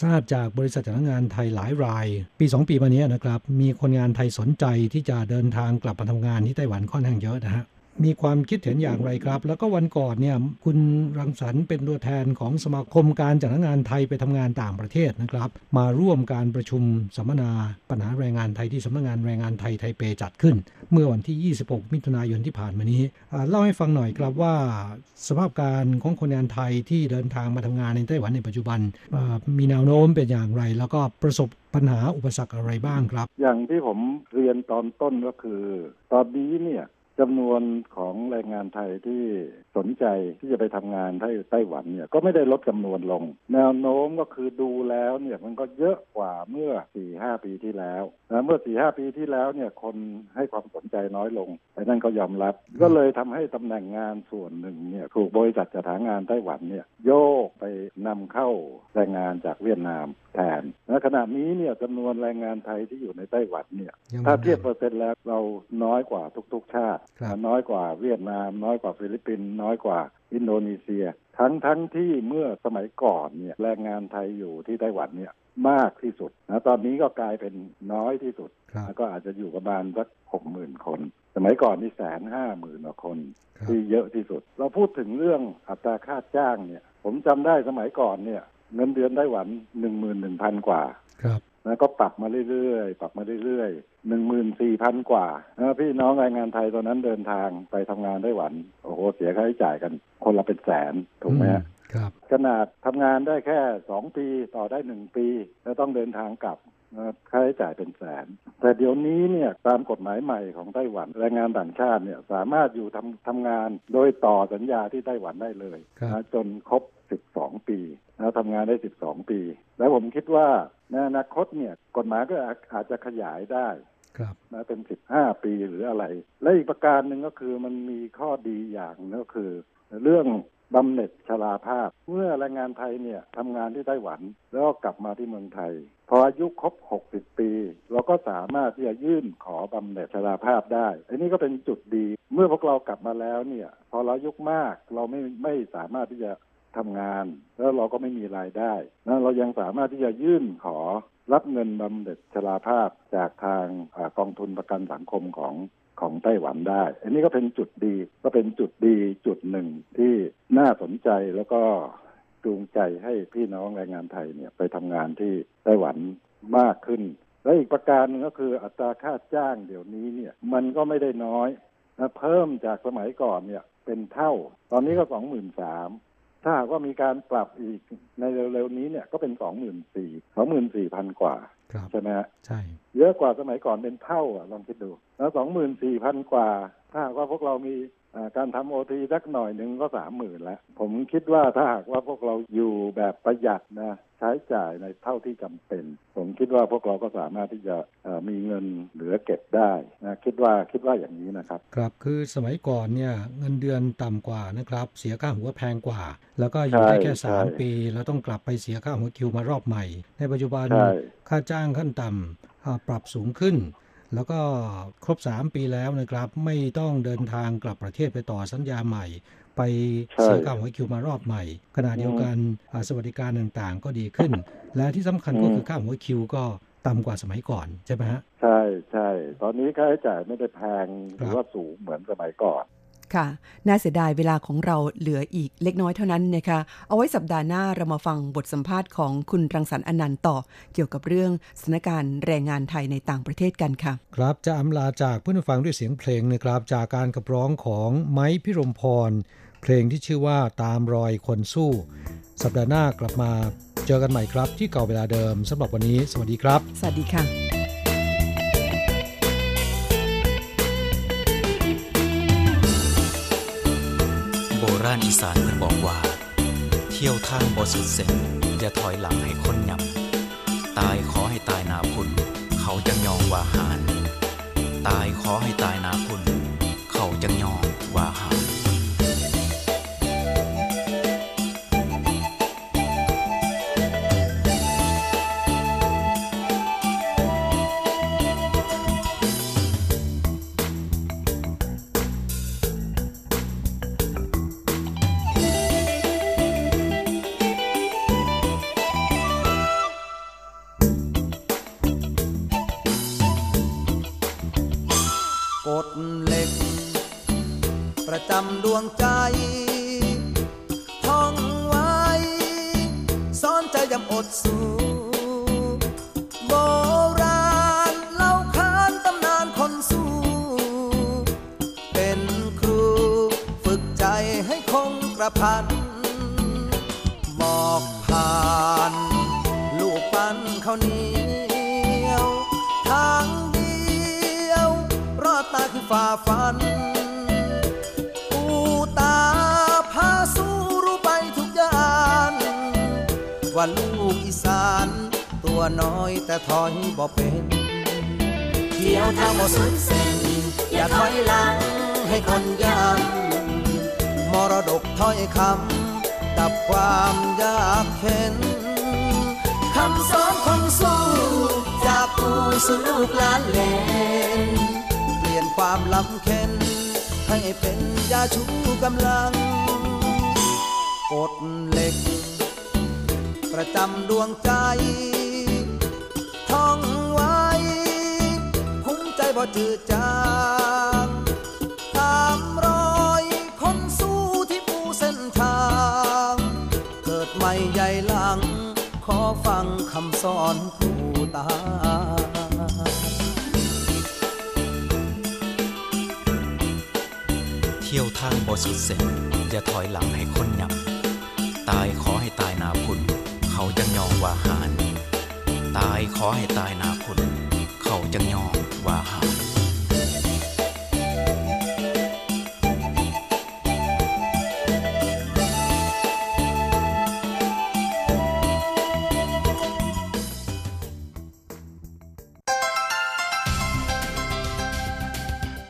ทราบจากบริษัทจ้างงานไทยหลายราย ปี 2 ปีมานี้นะครับ มีคนงานไทยสนใจที่จะเดินทางกลับมาทำงานที่ไต้หวันค่อนข้างเยอะนะฮะ มีความคิดเห็นอย่างไรครับ แล้วก็วันก่อนเนี่ยคุณรังสรรค์เป็นตัวแทนของสมาคมการจัดงานไทยไปทำงานต่างประเทศนะครับ มาร่วมการประชุมสัมมนาปัญหาแรงงานไทยที่สำนักงานแรงงานไทยไทเปจัดขึ้น เมื่อวันที่ 26 มิถุนายนที่ผ่านมานี้เล่าให้ฟังหน่อยครับว่า สภาพการของคนงานไทยที่เดินทางมาทำงานในไต้หวันในปัจจุบันมีแนวโน้มเป็นอย่างไร แล้วก็ประสบปัญหาอุปสรรคอะไรบ้างครับ อย่างที่ผมเรียนตอนต้นก็คือ ตอนนี้เนี่ย จำนวนของแรงงานไทยที่สนใจที่จะไปทำงานที่ไต้หวันเนี่ยก็ไม่ได้ลดจำนวนลง แนวโน้มก็คือดูแล้วเนี่ยมันก็เยอะกว่าเมื่อ4ี่ห้าปีที่แล้วนะเมื่อสี่ห้าปีที่แล้วเนี่ยคนให้ความสนใจน้อยลงไอ้นั่นก็ยอมรับ ก็เลยทำให้ตำแหน่งงานส่วนหนึ่งเนี่ยถูกบริษัทจัดหางานไต้หวันเนี่ยโยกไปนำเข้าแรงงานจากเวียดนาม แทนและขณะนี้เนี่ยจำนวนแรงงานไทยที่อยู่ในไต้หวันเนี่ยยังถ้าเทียบเปอร์เซ็นต์แล้วเราน้อยกว่าทุก ๆ ชาติครับน้อยกว่าเวียดนาม น้อยกว่าฟิลิปปินส์น้อยกว่าอินโดนีเซีย ทั้งทั้งที่เมื่อสมัยก่อนเนี่ยแรงงานไทยอยู่ที่ไต้หวันเนี่ยมากที่สุดนะตอนนี้ก็กลายเป็นน้อยที่สุดครับแล้วก็อาจจะอยู่ประมาณสักหกหมื่นคน สมัยก่อนนี่แสนห้าหมื่นกว่าคนครับที่เยอะที่สุด เราพูดถึงเรื่องอัตราค่าจ้างเนี่ย ผมจำได้สมัยก่อนเนี่ย เงินเดือนไต้หวันหนึ่งหมื่นหนึ่งพันกว่า ครับแล้วก็ปรับมาเรื่อยๆ ปรับมาเรื่อยๆหนึ่งหมื่นสี่พันกว่านะพี่น้องแรงงานไทยตอนนั้นเดินทางไปทำงานไต้หวัน โอ้โห เสียค่าใช้จ่ายกันคนละเป็นแสน ถูกไหมฮะครับ ขนาดทำงานได้แค่สองปีต่อได้หนึ่งปี แล้วต้องเดินทางกลับนะค่าใช้จ่ายเป็นแสน แต่เดี๋ยวนี้เนี่ยตามกฎหมายใหม่ของไต้หวันแรงงานต่างชาติเนี่ยสามารถอยู่ทำทำงานโดยต่อสัญญาที่ไต้หวันได้เลยครับนะจนครบ 12 ปี นะทำงานได้ 12 ปี แล้วผมคิดว่าในอนาคตเนี่ยกฎหมายก็อาอาจจะขยายได้ครับนะเป็น 15 ปีหรืออะไร และอีกประการหนึ่งก็คือมันมีข้อดีอย่างหนึงก็คือ เรื่องบำเหน็จชราภาพ เมื่อแรงงานไทยเนี่ยทำงานที่ไต้หวัน แล้วก็กลับมาที่เมืองไทย พออายุครบ 60 ปี เราก็สามารถที่จะยื่นขอบำเหน็จชราภาพได้ อันนี้ก็เป็นจุดดี เมื่อพวกเรากลับมาแล้วเนี่ย พอเราอายุมากเราไม่ไม่สามารถที่จะ ทำงาน แล้วเราก็ไม่มีรายได้นะเรายังสามารถที่จะยื่นขอรับเงินบำเหน็จชราภาพจากทางอกองทุนประกันสังคมของของไต้หวันได้ อันนี้ก็เป็นจุดดี ก็เป็นจุดดีจุดหนึ่งที่น่าสนใจแล้วก็จูงใจให้พี่น้องแรงงานไทยเนี่ยไปทำงานที่ไต้หวันมากขึ้น และอีกประการหนึงก็คืออัตราค่าจ้างเดี๋ยวนี้เนี่ยมันก็ไม่ได้น้อยนะเพิ่มจากสมัยก่อนเนี่ยเป็นเท่า ตอนนี้ก็สองหมื่นสาม ถ้าหากว่ามีการปรับอีกในเร็วๆนี้เนี่ยก็เป็นสองหมื่นสี่สองหมื่นสี่พันกว่าครับใช่ไหมฮะใช่ เยอะกว่าสมัยก่อนเป็นเท่าอะลองคิดดู แล้วสองหมื่นสี่พันกว่า ถ้าหากว่าพวกเรามีอ่า การทำโอทีสักหน่อยหนึ่งก็สามหมื่นแล้ว ผมคิดว่าถ้าหากว่าพวกเราอยู่แบบประหยัดนะใช้จ่ายในเท่าที่จำเป็น ผมคิดว่าพวกเราก็สามารถที่จะเอ่อมีเงินเหลือเก็บได้นะคิดว่าคิดว่าอย่างนี้นะครับ ครับคือสมัยก่อนเนี่ยเงินเดือนต่ำกว่านะครับ เสียค่าหัวแพงกว่า แล้วก็อยู่ได้แค่ใช่สามใช่ปี แล้วต้องกลับไปเสียค่าหัวคิวมารอบใหม่ ในปัจจุบันใช่ค่าจ้างขั้นต่ำอ่าปรับสูงขึ้น แล้วก็ครบ 3 ปีแล้วนะครับ ไม่ต้องเดินทางกลับประเทศไปต่อสัญญาใหม่ ไปเสียค่าหัวคิวมารอบใหม่ ขณะเดียวกันอ่าสวัสดิการต่างๆ ก็ดีขึ้น และที่สำคัญก็คือค่าหัวคิวก็ต่ำกว่าสมัยก่อนใช่ไหมฮะ ใช่ใช่ตอนนี้ค่าใช้จ่ายไม่ได้แพงหรือว่าสูงเหมือนสมัยก่อน ค่ะ น่าเสียดายเวลาของเราเหลืออีกเล็กน้อยเท่านั้นนะคะ เอาไว้สัปดาห์หน้าเรามาฟังบทสัมภาษณ์ของคุณรังสรรค์อนันต์ต่อ เกี่ยวกับเรื่องสถานการณ์แรงงานไทยในต่างประเทศกันค่ะ ครับจะอำลาจากเพื่อนผู้ฟังด้วยเสียงเพลงนะครับ จากการขับร้องของไม้พิรมพร เพลงที่ชื่อว่าตามรอยคนสู้ สัปดาห์หน้ากลับมาเจอกันใหม่ครับ ที่เก่าเวลาเดิมสำหรับวันนี้ สวัสดีครับ สวัสดีค่ะานอีสานเพิ่นบอกว่า เที่ยวทางบ่สุดเส้นอย่าถอยหลังให้คนยำตายขอให้ตายนาคุณ เขาจังยองว่าหาน ตายขอให้ตายนาคุณ เขาจังยองว่าหาน กฎเหล็ก ประจำดวงใจ ท่องไว้สอนใจยำอดสู้โบราณเล่าขานตำนานคนสู้ เป็นครู ฝึกใจให้คงกระพัน ตาคือฝ่าฟัน ปูตาพาสู้รู้ไปทุกอย่างว่าลูกอีสาน ตัวน้อยแต่ถอยบ่เป็นเที่ยวทางบ่สุดเส้นอย่าถอยหลังให้คนย้ำมรดกถ้อยคำดับความยากเข็นคำสอนคนสู้จากผู้สู่ลูกหลานเล่น ความลำเค็นให้เป็นยาชูกำลังกฎเหล็ก ประจำดวงใจ ท่องไว้คุ้มใจบ่จืดจางตามรอยคนสู้ที่ปูเส้นทาง เกิดใหม่ใหญ่หลัง ขอฟังคำสอนผู้ตา ข้างบสุดเส้นอย่าถอยหลังให้คนยับ ตายขอให้ตายหนาพุ่นเขาจังยองว่าหาน ตายขอให้ตายหนาพุ่นเขาจังยองว่าหาน